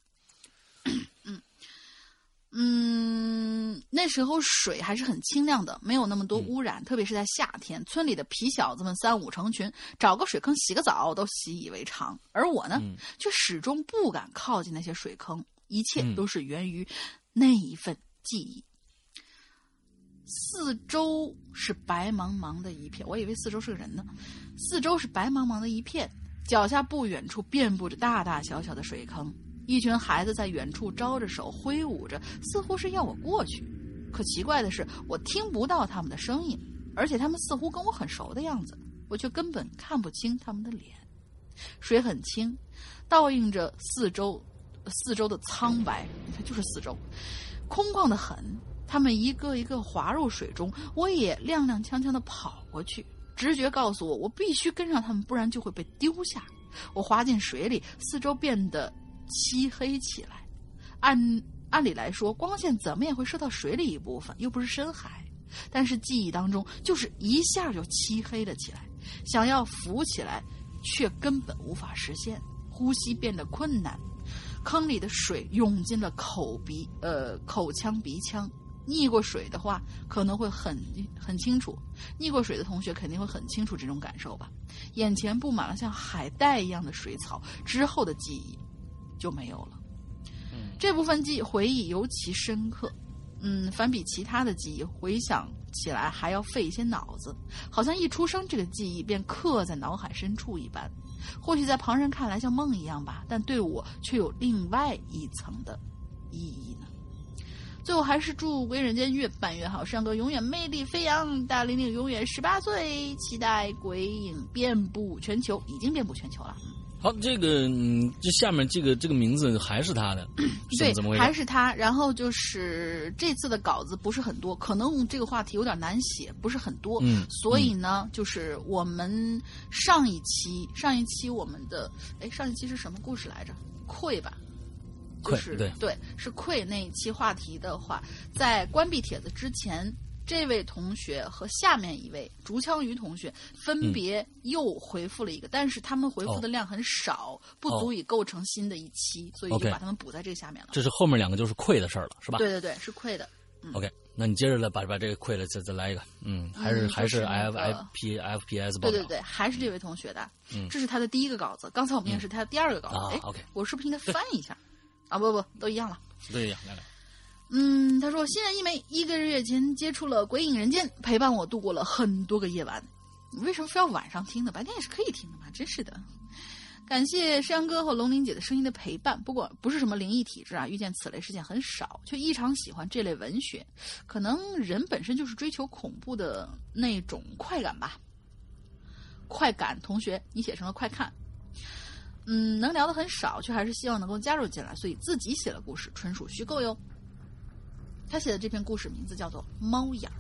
嗯嗯，那时候水还是很清亮的，没有那么多污染，特别是在夏天，村里的皮小子们三五成群，找个水坑洗个澡都习以为常。而我呢，却始终不敢靠近那些水坑，一切都是源于那一份记忆。四周是白茫茫的一片，我以为四周是个人呢。四周是白茫茫的一片，脚下不远处遍布着大大小小的水坑。一群孩子在远处招着手挥舞着，似乎是要我过去。可奇怪的是，我听不到他们的声音，而且他们似乎跟我很熟的样子，我却根本看不清他们的脸。水很清，倒映着四周，四周的苍白。你看，就是四周，空旷的很。他们一个一个滑入水中，我也踉踉跄跄的跑过去。直觉告诉我，我必须跟上他们，不然就会被丢下。我滑进水里，四周变得。漆黑起来，按按理来说，光线怎么也会射到水里一部分，又不是深海。但是记忆当中，就是一下就漆黑了起来，想要浮起来，却根本无法实现，呼吸变得困难。坑里的水涌进了口鼻，呃，口腔鼻腔。溺过水的话，可能会很很清楚。溺过水的同学肯定会很清楚这种感受吧。眼前布满了像海带一样的水草，之后的记忆。就没有了。这部分记忆回忆尤其深刻，嗯，反比其他的记忆回想起来还要费一些脑子，好像一出生这个记忆便刻在脑海深处一般。或许在旁人看来像梦一样吧，但对我却有另外一层的意义呢。最后还是祝《鬼人间》越办越好，山哥永远魅力飞扬，大玲玲永远十八岁，期待鬼影遍布全球，已经遍布全球了。好，这个嗯，这下面这个这个名字还是他的，(clears throat) 对，怎么回事？还是他。然后就是这次的稿子不是很多，可能这个话题有点难写，不是很多。嗯，所以呢，就是我们上一期上一期我们的哎，上一期是什么故事来着？愧吧，就是对对，是愧那一期话题的话，在关闭帖子之前。这位同学和下面一位竹枪鱼同学分别又回复了一个，但是他们回复的量很少，不足以构成新的一期，所以就把他们补在这下面了。这是后面两个就是亏的事儿了，是吧？对对对，是亏的。OK，那你接着来把把这个亏了再再来一个，嗯，还是还是 F F P F P S 对对对，还是这位同学的，嗯，这是他的第一个稿子，刚才我们也是他的第二个稿子，哎，OK，我是不是应该翻一下？啊，不不，都一样了，(laughs) 都一样，来来。嗯，他说，新人一枚，一个月前接触了《鬼影人间》，陪伴我度过了很多个夜晚。为什么非要晚上听呢？白天也是可以听的嘛，真是的。感谢山哥和龙玲姐的声音的陪伴。不过不是什么灵异体质啊，遇见此类事件很少，却异常喜欢这类文学。可能人本身就是追求恐怖的那种快感吧。快感，同学，你写成了快看。嗯，能聊的很少，却还是希望能够加入进来，所以自己写了故事，纯属虚构哟。他写的这篇故事名字叫做《猫眼儿》。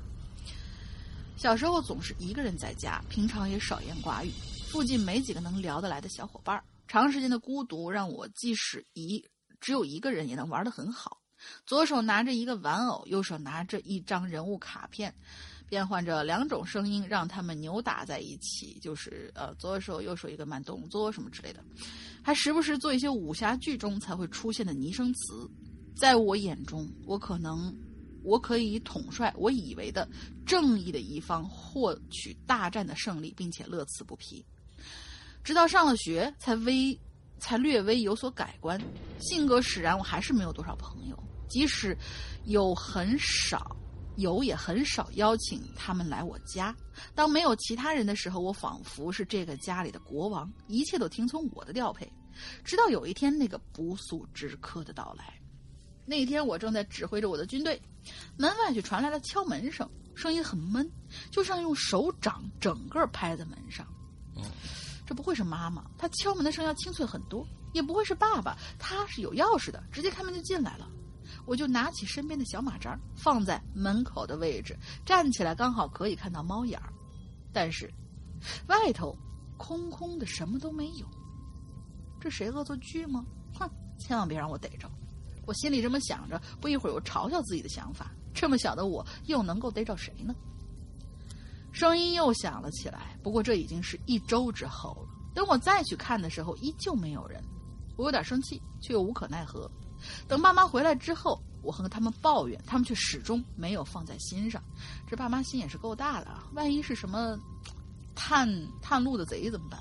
小时候总是一个人在家，平常也少言寡语，附近没几个能聊得来的小伙伴儿。长时间的孤独让我即使一只有一个人也能玩得很好。左手拿着一个玩偶，右手拿着一张人物卡片，变换着两种声音，让他们扭打在一起，就是呃左手右手一个慢动作什么之类的，还时不时做一些武侠剧中才会出现的拟声词。在我眼中，我可能，我可以统帅我以为的正义的一方，获取大战的胜利，并且乐此不疲。直到上了学，才微，才略微有所改观。性格使然，我还是没有多少朋友。即使有很少，有也很少邀请他们来我家。当没有其他人的时候，我仿佛是这个家里的国王，一切都听从我的调配。直到有一天，那个不速之客的到来。那天我正在指挥着我的军队，门外却传来了敲门声，声音很闷，就像用手掌整个拍在门上。这不会是妈妈，她敲门的声要清脆很多；也不会是爸爸，他是有钥匙的，直接开门就进来了。我就拿起身边的小马扎放在门口的位置，站起来刚好可以看到猫眼儿。但是外头空空的，什么都没有。这谁恶作剧吗？哼，千万别让我逮着！我心里这么想着，不一会儿又嘲笑自己的想法。这么小的我，又能够逮着谁呢？声音又响了起来，不过这已经是一周之后了。等我再去看的时候，依旧没有人。我有点生气，却又无可奈何。等爸妈回来之后，我和他们抱怨，他们却始终没有放在心上。这爸妈心也是够大的啊！万一是什么探探路的贼怎么办？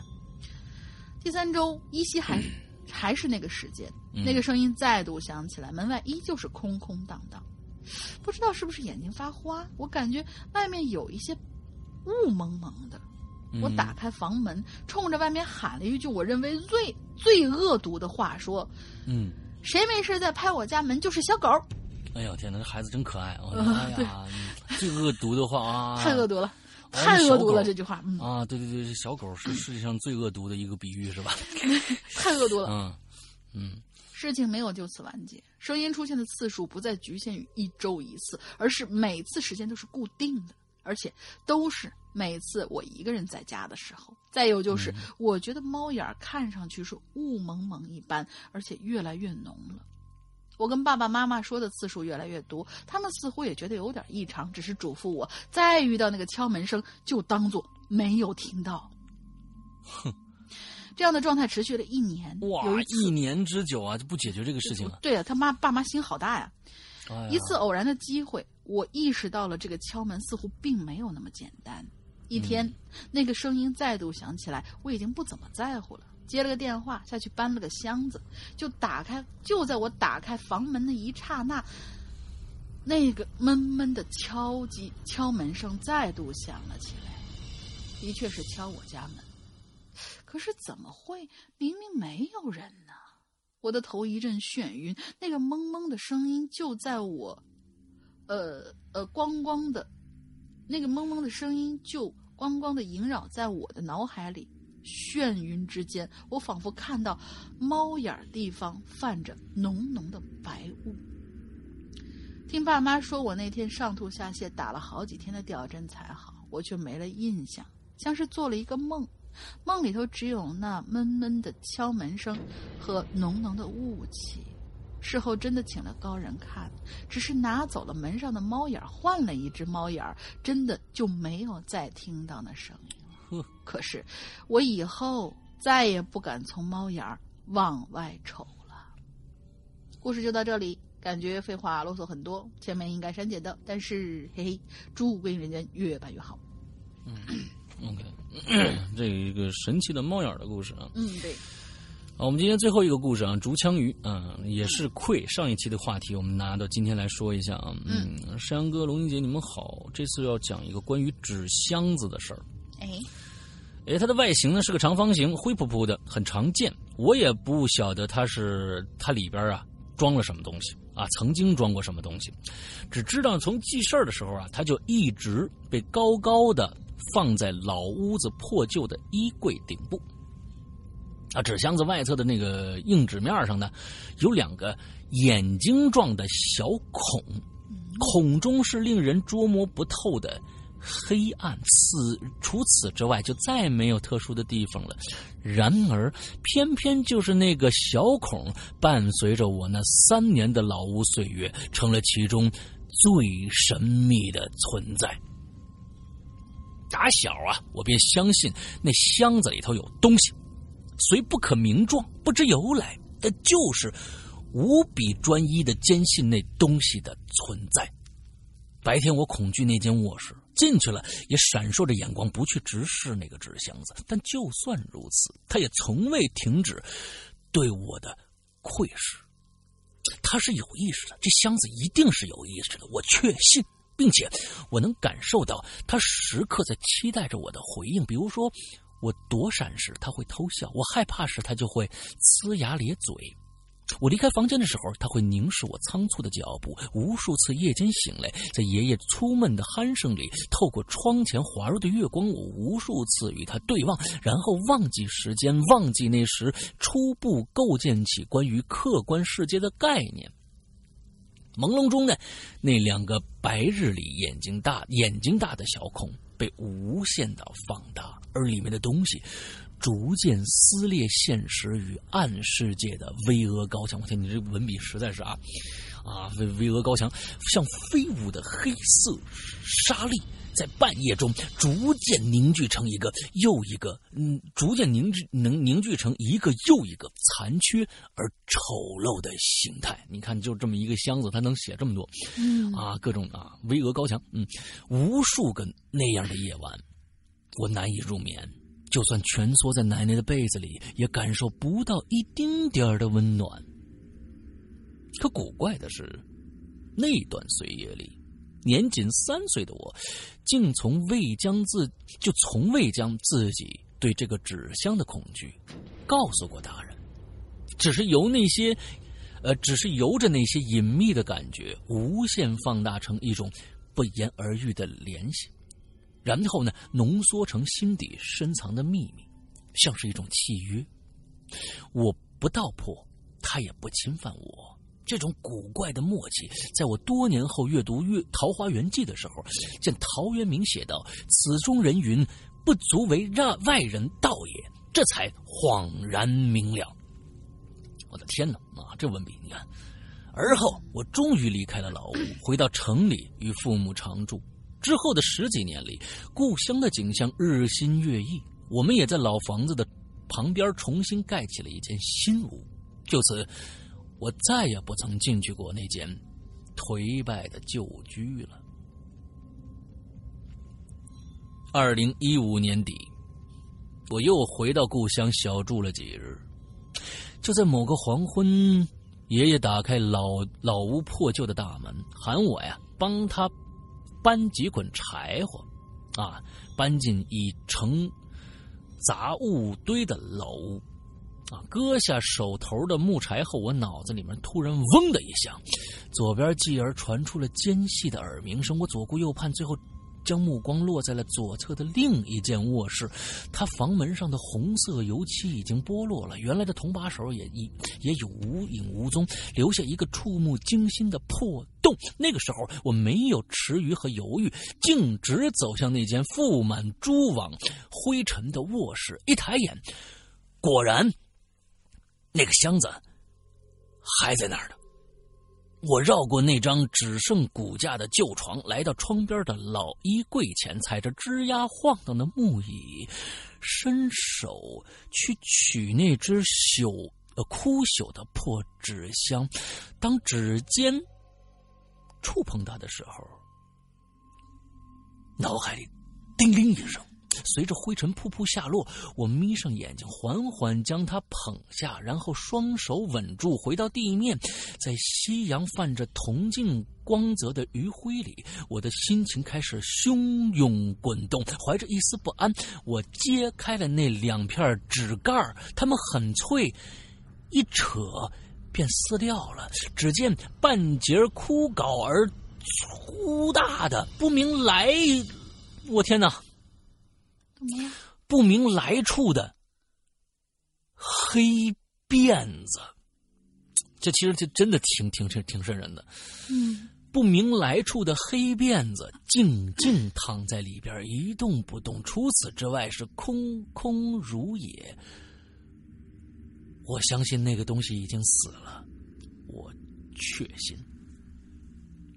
第三周依稀还还是那个时间，那个声音再度响起来，门外依旧是空空荡荡。不知道是不是眼睛发花，我感觉外面有一些雾蒙蒙的。我打开房门，冲着外面喊了一句我认为最最恶毒的话，说：“嗯，谁没事在拍我家门就是小狗。”哎呦天哪，这孩子真可爱！(laughs) 哎呀，最恶毒的话啊，太恶毒了，太恶毒了！这句话啊，对对对，小狗是世界上最恶毒的一个比喻，是吧？(laughs) 太恶毒了。嗯嗯，事情没有就此完结，声音出现的次数不再局限于一周一次，而是每次时间都是固定的。而且都是每次我一个人在家的时候。再有就是，我觉得猫眼看上去是雾蒙蒙一般，而且越来越浓了。我跟爸爸妈妈说的次数越来越多，他们似乎也觉得有点异常，只是嘱咐我再遇到那个敲门声就当做没有听到。哼，这样的状态持续了一年。哇，有一年之久啊，就不解决这个事情了。对啊，他妈爸妈心好大呀。一次偶然的机会。我意识到了，这个敲门似乎并没有那么简单。一天，那个声音再度响起来，我已经不怎么在乎了。接了个电话，下去搬了个箱子，就打开。就在我打开房门的一刹那，那个闷闷的敲击敲门声再度响了起来。的确是敲我家门，可是怎么会？明明没有人呢！我的头一阵眩晕，那个蒙蒙的声音就在我。呃呃，光光的，那个蒙蒙的声音就光光的萦绕在我的脑海里，眩晕之间，我仿佛看到猫眼儿地方泛着浓浓的白雾。听爸妈说我那天上吐下泻，打了好几天的吊针才好，我却没了印象，像是做了一个梦，梦里头只有那闷闷的敲门声和浓浓的雾气。事后真的请了高人看，只是拿走了门上的猫眼，换了一只猫眼，真的就没有再听到那声音了。可是我以后再也不敢从猫眼往外瞅了。故事就到这里，感觉废话啰嗦很多，前面应该删减的，但是嘿嘿，祝归人间越办越好。嗯，OK，(clears throat) 这一个神奇的猫眼的故事啊。嗯，对。好，我们今天最后一个故事啊，竹枪鱼啊，也是愧上一期的话题，我们拿到今天来说一下啊。嗯，山羊哥、龙英姐，你们好，这次要讲一个关于纸箱子的事儿。哎，哎，它的外形呢是个长方形，灰扑扑的，很常见。我也不晓得它是它里边啊装了什么东西啊，曾经装过什么东西，只知道从记事儿的时候啊，它就一直被高高的放在老屋子破旧的衣柜顶部。啊，纸箱子外侧的那个硬纸面上呢，有两个眼睛状的小孔，孔中是令人捉摸不透的黑暗。此除此之外，就再没有特殊的地方了。然而，偏偏就是那个小孔，伴随着我那三年的老屋岁月，成了其中最神秘的存在。打小啊，我便相信那箱子里头有东西。虽不可名状，不知由来，但就是无比专一的坚信那东西的存在。白天我恐惧那间卧室，进去了也闪烁着眼光，不去直视那个纸箱子。但就算如此，他也从未停止对我的窥视。他是有意识的，这箱子一定是有意识的，我确信，并且我能感受到他时刻在期待着我的回应，比如说。我躲闪时，他会偷笑；我害怕时，他就会呲牙咧嘴。我离开房间的时候，他会凝视我仓促的脚步。无数次夜间醒来，在爷爷粗闷的鼾声里，透过窗前滑入的月光，我无数次与他对望，然后忘记时间，忘记那时初步构建起关于客观世界的概念。朦胧中呢，那两个白日里眼睛大、眼睛大的小孔被无限的放大，而里面的东西逐渐撕裂现实与暗世界的巍峨高墙。我天，你这文笔实在是啊啊，巍巍峨高墙，像飞舞的黑色沙粒。在半夜中逐渐凝聚成一个又一个，嗯，逐渐凝聚能凝聚成一个又一个残缺而丑陋的形态。你看，就这么一个箱子，它能写这么多，嗯啊，各种啊，巍峨高墙，嗯，无数个那样的夜晚，我难以入眠，就算蜷缩在奶奶的被子里，也感受不到一丁点儿的温暖。可古怪的是，那段岁月里。年仅三岁的我，竟从未将自就从未将自己对这个纸箱的恐惧告诉过大人，只是由那些，呃，只是由着那些隐秘的感觉无限放大成一种不言而喻的联系，然后呢，浓缩成心底深藏的秘密，像是一种契约。我不道破，他也不侵犯我。这种古怪的默契，在我多年后阅读《月桃花源记》的时候，见陶渊明写道：“此中人云，不足为让外人道也。”这才恍然明了。我的天哪！啊，这文笔你看。而后，我终于离开了老屋，回到城里与父母常住。之后的十几年里，故乡的景象日新月异，我们也在老房子的旁边重新盖起了一间新屋。就此。我再也不曾进去过那间颓败的旧居了。二零一五年底，我又回到故乡小住了几日。就在某个黄昏，爷爷打开老老屋破旧的大门，喊我呀，帮他搬几捆柴火，啊，搬进已成杂物堆的老屋。啊！割下手头的木柴后，我脑子里面突然“嗡”的一响，左边继而传出了尖细的耳鸣声。我左顾右盼，最后将目光落在了左侧的另一间卧室。他房门上的红色油漆已经剥落了，原来的铜把手也已也已无影无踪，留下一个触目惊心的破洞。那个时候，我没有迟疑和犹豫，径直走向那间覆满蛛网、灰尘的卧室。一抬眼，果然。那个箱子还在那儿呢。我绕过那张只剩骨架的旧床，来到窗边的老衣柜前，踩着吱呀晃荡的木椅，伸手去取那只朽呃枯朽的破纸箱。当指尖触碰它的时候，脑海里叮铃一声。随着灰尘噗噗下落，我眯上眼睛，缓缓将它捧下，然后双手稳住，回到地面。在夕阳泛着铜镜光泽的余晖里，我的心情开始汹涌滚动。怀着一丝不安，我揭开了那两片纸盖它们很脆，一扯便撕掉了。只见半截枯槁而粗大的不明来，我天哪！不明来处的黑辫子，这其实就真的挺挺挺挺瘆人的。嗯，不明来处的黑辫子静静躺在里边一动不动，除此之外是空空如也。我相信那个东西已经死了，我确信。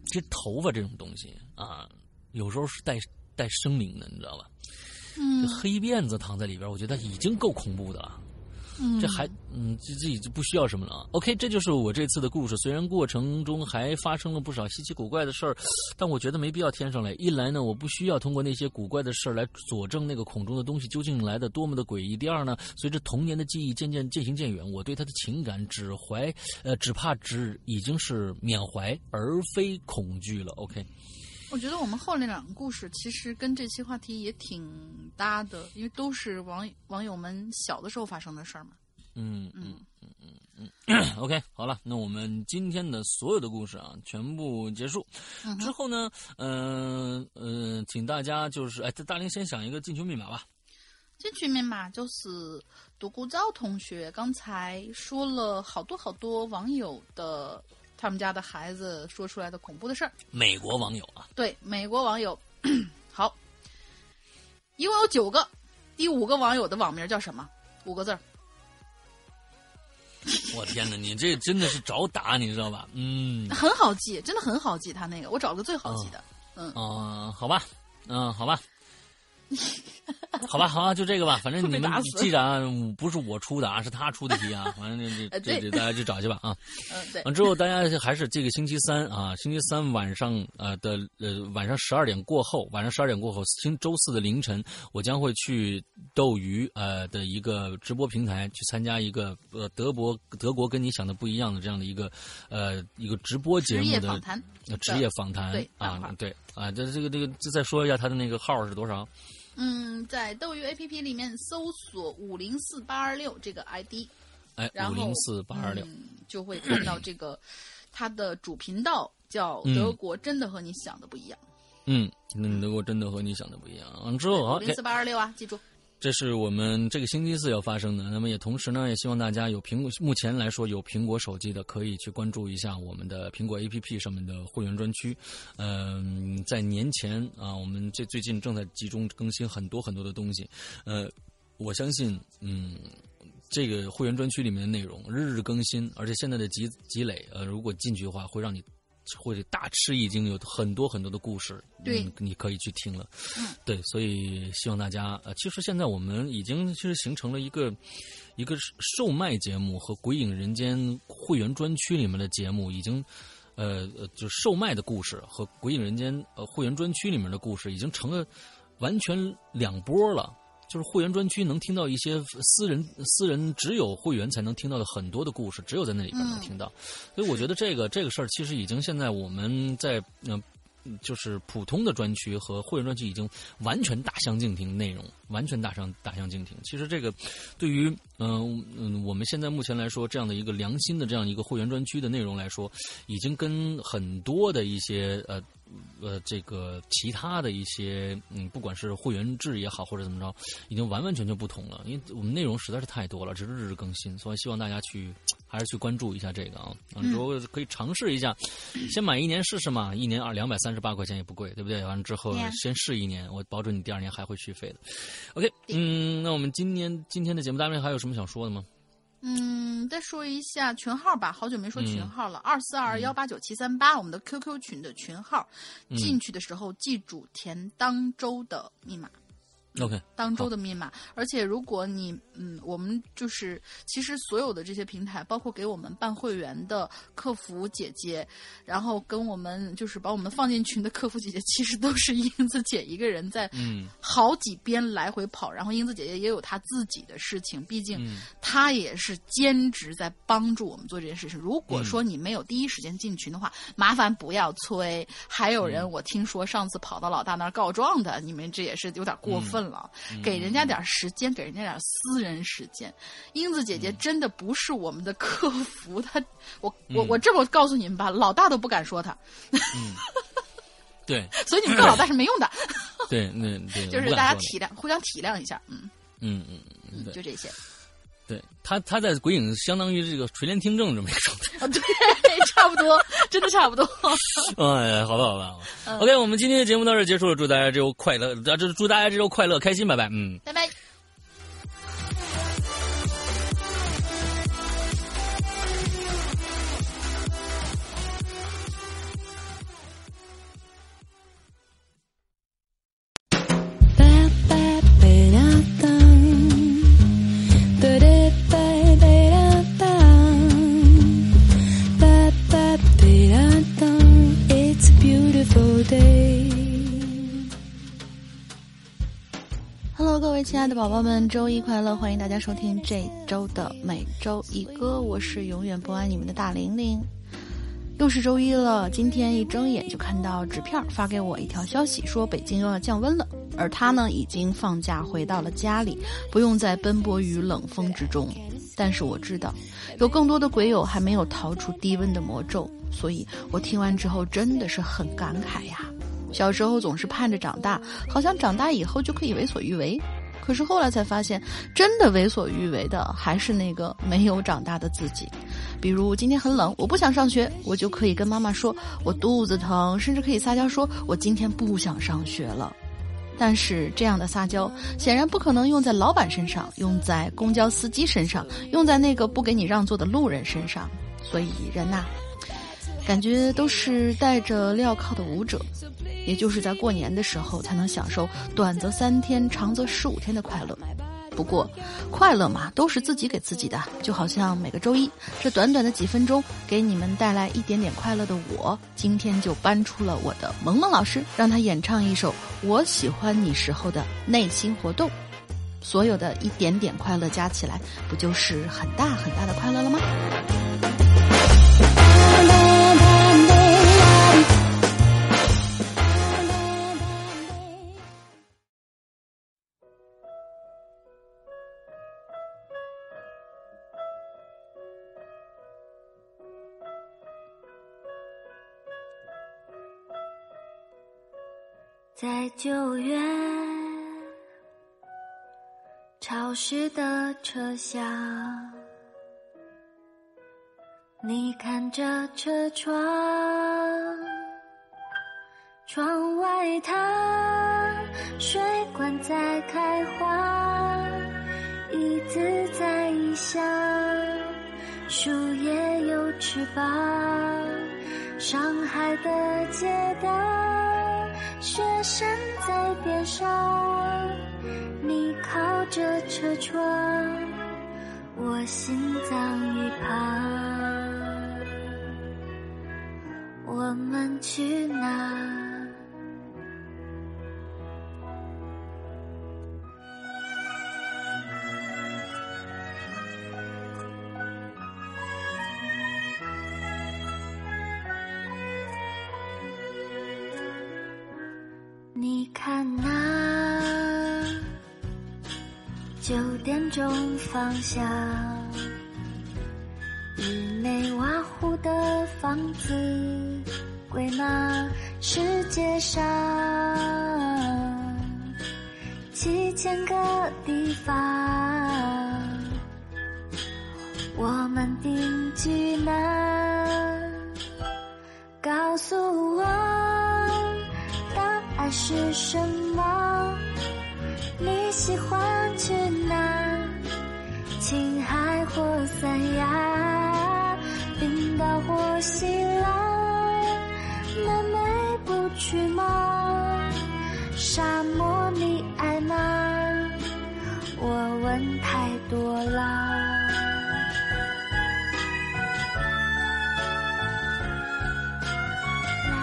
其实头发这种东西啊，有时候是带带生灵的，你知道吧？这黑辫子躺在里边，我觉得已经够恐怖的了。嗯，这还嗯，这这已经不需要什么了。OK，这就是我这次的故事。虽然过程中还发生了不少稀奇古怪的事儿，但我觉得没必要添上来。一来呢，我不需要通过那些古怪的事儿来佐证那个孔中的东西究竟来的多么的诡异。第二呢，随着童年的记忆渐渐渐行渐远，我对他的情感只怀呃，只怕只已经是缅怀而非恐惧了。OK。我觉得我们后那两个故事其实跟这期话题也挺搭的，因为都是网网友们小的时候发生的事儿嘛。嗯嗯嗯嗯嗯。OK，好了，那我们今天的所有的故事啊，全部结束。之后呢，嗯嗯，请大家就是哎，大林先想一个进群密码吧。进群密码就是独孤照同学刚才说了好多好多网友的。他们家的孩子说出来的恐怖的事儿。美国网友啊，对，美国网友，(clears throat) 好，一共有九个，第五个网友的网名叫什么？五个字儿。(laughs) 我天哪，你这真的是找打，你知道吧？嗯，很好记，真的很好记。他那个，我找个最好记的。嗯，嗯，好吧，嗯，好吧。(laughs) (laughs) 好吧，好啊，就这个吧。反正你们记着啊，不是我出的啊，是他出的题啊。(laughs) 反正这这这大家去找去吧啊。(laughs) 嗯，对。完之后，大家还是这个星期三啊，星期三晚上呃的呃晚上十二点过后，晚上十二点过后，星周四的凌晨，我将会去斗鱼呃的一个直播平台去参加一个呃德国德国跟你想的不一样的这样的一个呃一个直播节目的职业访谈。职业访谈对啊对啊，这这个这个再说一下他的那个号是多少？嗯，在斗鱼 APP 里面搜索五零四八二六这个 ID，哎，五零四八二六就会看到这个它的主频道叫“德国真的和你想的不一样”。嗯，那德国真的和你想的不一样。之后五零四八二六啊，记住。这是我们这个星期四要发生的。那么也同时呢，也希望大家有苹果，目前来说有苹果手机的，可以去关注一下我们的苹果 APP 上面的会员专区。嗯，在年前啊，我们这最近正在集中更新很多很多的东西。呃，我相信，嗯，这个会员专区里面的内容日日更新，而且现在的积积累，呃，如果进去的话，会让你。会大吃一惊，有很多很多的故事，对，你可以去听了。对，所以希望大家呃，其实现在我们已经其实形成了一个一个售卖节目和《鬼影人间》会员专区里面的节目，已经呃呃，就售卖的故事和《鬼影人间》呃会员专区里面的故事，已经成了完全两波了。就是会员专区能听到一些私人私人只有会员才能听到的很多的故事，只有在那里边能听到。所以我觉得这个这个事儿其实已经现在我们在嗯。就是普通的专区和会员专区已经完全大相径庭，内容完全大相大相径庭。其实这个对于嗯嗯我们现在目前来说，这样的一个良心的这样一个会员专区的内容来说，已经跟很多的一些呃呃这个其他的一些嗯不管是会员制也好或者怎么着，已经完完全全不同了。因为我们内容实在是太多了，只是日日更新，所以希望大家去还是去关注一下这个啊，如果可以尝试一下，先买一年试试嘛，一年二两百三。十八块钱也不贵，对不对？完了之后先试一年，我保准你第二年还会续费的。OK，嗯，那我们今天今天的节目单位还有什么想说的吗？嗯，再说一下群号吧，好久没说群号了，二四二幺八九七三八，我们的 QQ 群的群号。进去的时候记住填当周的密码。OK，当周的密码，而且如果你嗯，我们就是其实所有的这些平台，包括给我们办会员的客服姐姐，然后跟我们就是把我们放进群的客服姐姐，其实都是英子姐一个人在嗯。好几边来回跑，然后英子姐姐也有她自己的事情，毕竟她也是兼职在帮助我们做这件事情。如果说你没有第一时间进群的话，麻烦不要催。还有人我听说上次跑到老大那儿告状的，你们这也是有点过分。了，给人家点时间，给人家点私人时间。英子姐姐真的不是我们的客服，她，我我我这么告诉你们吧，老大都不敢说她。嗯，对，(laughs) 所以你们告老大是没用的。(laughs) 对，那对，(laughs) 就是大家体谅，互相体谅一下。嗯嗯嗯嗯，就这些。对他，他在鬼影相当于这个垂帘听政这么一个状态啊，对，(laughs) 差不多，真的差不多。(laughs) 哎，好吧，好吧，OK，我们今天的节目到这结束了，祝大家这周快乐，这祝大家这周快乐开心，拜拜，嗯，拜拜。亲爱的宝宝们，周一快乐！欢迎大家收听这周的每周一歌，我是永远不爱你们的大玲玲。又是周一了，今天一睁眼就看到纸片发给我一条消息，说北京又要降温了，而他呢已经放假回到了家里，不用再奔波于冷风之中。但是我知道，有更多的鬼友还没有逃出低温的魔咒，所以我听完之后真的是很感慨呀。小时候总是盼着长大，好像长大以后就可以为所欲为。可是后来才发现，真的为所欲为的还是那个没有长大的自己。比如今天很冷，我不想上学，我就可以跟妈妈说我肚子疼，甚至可以撒娇说我今天不想上学了。但是这样的撒娇显然不可能用在老板身上，用在公交司机身上，用在那个不给你让座的路人身上。所以人呐，感觉都是带着镣铐的舞者。也就是在过年的时候，才能享受短则三天、长则十五天的快乐。不过，快乐嘛，都是自己给自己的。就好像每个周一，这短短的几分钟，给你们带来一点点快乐的我，今天就搬出了我的萌萌老师，让他演唱一首《我喜欢你时候的内心活动》。所有的一点点快乐加起来，不就是很大很大的快乐了吗？在九月潮湿的车厢，你看着车窗，窗外它水管在开花，椅子在异乡，树叶有翅膀，上海的街道。雪山在边上，你靠着车窗，我心脏一旁，我们去哪？方向，日内瓦湖的房子归纳世界上七千个地方，我们定居哪？告诉我答案。是什么？你喜欢多啦啦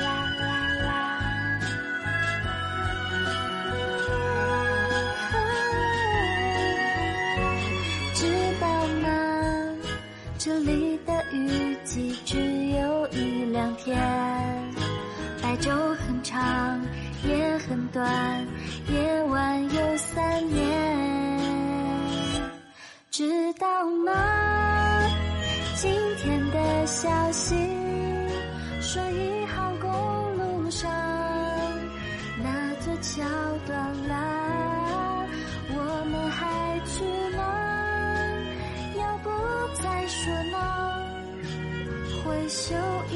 啦啦啦啦，知道吗？这里的雨季只有一两天，白昼很长，也很短。就。